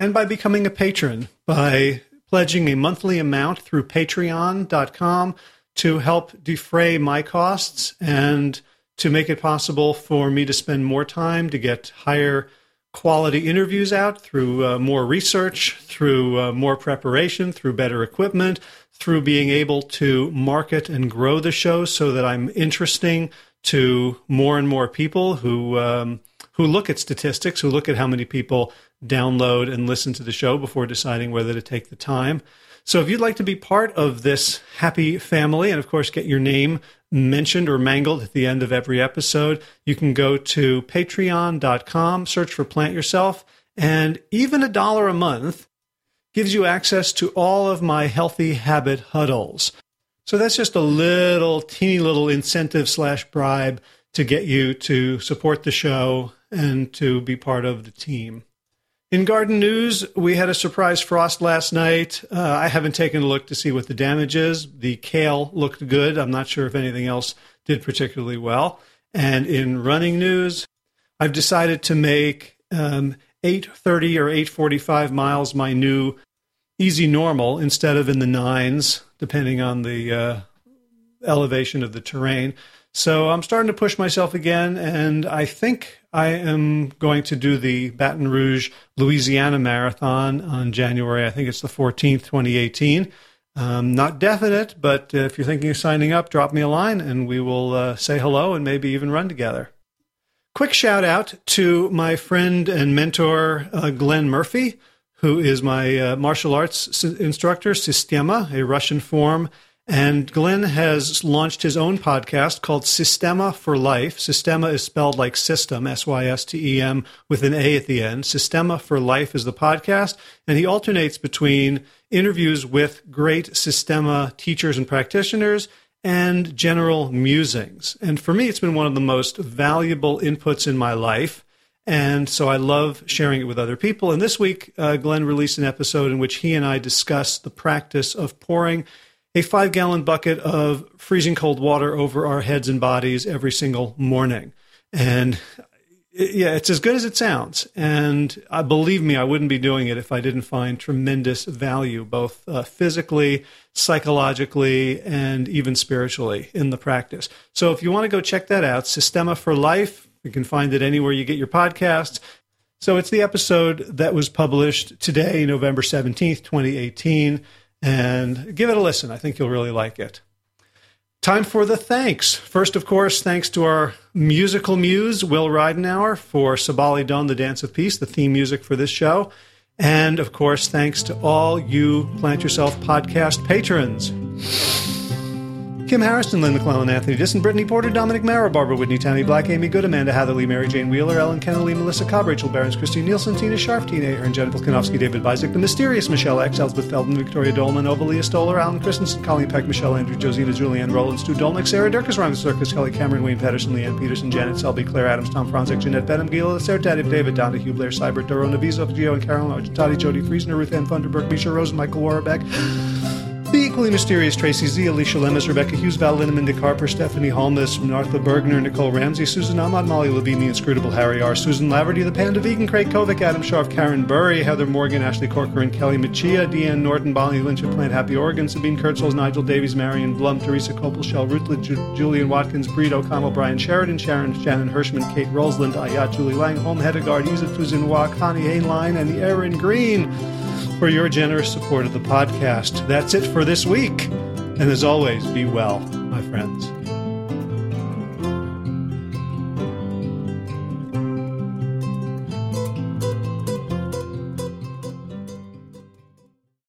and by becoming a patron by pledging a monthly amount through patreon.com to help defray my costs and to make it possible for me to spend more time to get higher quality interviews out through uh, more research, through uh, more preparation, through better equipment, through being able to market and grow the show so that I'm interesting to more and more people who um, who look at statistics, who look at how many people download and listen to the show before deciding whether to take the time. So if you'd like to be part of this happy family and of course get your name mentioned or mangled at the end of every episode, you can go to patreon.com, search for Plant Yourself, and even a dollar a month gives you access to all of my healthy habit huddles. So that's just a little teeny little incentive slash bribe to get you to support the show and to be part of the team. In garden news, we had a surprise frost last night. Uh, I haven't taken a look to see what the damage is. The kale looked good. I'm not sure if anything else did particularly well. And in running news, I've decided to make um, 830 or 845 miles my new easy normal instead of in the nines, depending on the uh, elevation of the terrain. So I'm starting to push myself again, and I think I am going to do the Baton Rouge, Louisiana Marathon on January, I think it's the 14th, 2018. Um, not definite, but if you're thinking of signing up, drop me a line and we will uh, say hello and maybe even run together. Quick shout out to my friend and mentor, uh, Glenn Murphy, who is my uh, martial arts instructor, Systema, a Russian form and Glenn has launched his own podcast called Systema for Life. Systema is spelled like system, S Y S T E M, with an A at the end. Systema for Life is the podcast. And he alternates between interviews with great Systema teachers and practitioners and general musings. And for me, it's been one of the most valuable inputs in my life. And so I love sharing it with other people. And this week, uh, Glenn released an episode in which he and I discuss the practice of pouring a five gallon bucket of freezing cold water over our heads and bodies every single morning. And yeah, it's as good as it sounds. And uh, believe me, I wouldn't be doing it if I didn't find tremendous value, both uh, physically, psychologically, and even spiritually in the practice. So if you want to go check that out, Systema for Life, you can find it anywhere you get your podcasts. So it's the episode that was published today, November 17th, 2018 and give it a listen. I think you'll really like it. Time for the thanks. First, of course, thanks to our musical muse, Will Ridenauer, for Sabali Dawn, the Dance of Peace, the theme music for this show. And, of course, thanks to all you Plant Yourself podcast patrons. Kim Harrison, Lynn McClellan, Anthony Disson, Brittany Porter, Dominic Mara, Barbara Whitney, Tammy Black, Amy Good, Amanda Hatherley, Mary Jane Wheeler, Ellen Kennelly, Melissa Cobb, Rachel Barons, Christine Nielsen, Tina Sharf, Tina Ahern, Jennifer Kanofsky, David Bizek, The Mysterious Michelle X, Elspeth Feldman, Victoria Dolman, Ovalia Stoller, Alan Christensen, Colleen Peck, Michelle Andrew, Josina, Julianne Roland, Stu Dolnick, Sarah Durkis, Ryan Circus, Kelly Cameron, Wayne Patterson, Leanne Peterson, Janet Selby, Claire Adams, Tom Franzik, Jeanette Benham, Gila, Sarah David, David, Donahue, Blair, Cybert, Doro, Navizo, Gio, and Carolyn Argentati, Jody Friesner, Ruth Ann Funderburg, Misha Rosen, Michael Warbeck, the equally mysterious Tracy Z, Alicia Lemus, Rebecca Hughes, Val Linneman, Dick Harper, Stephanie Holmes, Martha Bergner, Nicole Ramsey, Susan Ahmad, Molly Levine, the inscrutable Harry R., Susan Laverty, the Panda Vegan, Craig Kovic, Adam Sharf, Karen Burry, Heather Morgan, Ashley Corker, and Kelly Machia, Deanne Norton, Bonnie Lynch of Plant Happy Oregon, Sabine Kurtzels, Nigel Davies, Marion Blum, Teresa Copel, Shell Ju- Julian Watkins, Breed O'Connell, Brian Sheridan, Sharon, Shannon Hirschman, Kate Rosland, Ayat, Julie Lang, Home Hedegaard, Yusuf Tuzinwa, Connie Hainline, and the Aaron Green for your generous support of the podcast. That's it for this week. And as always, be well, my friends.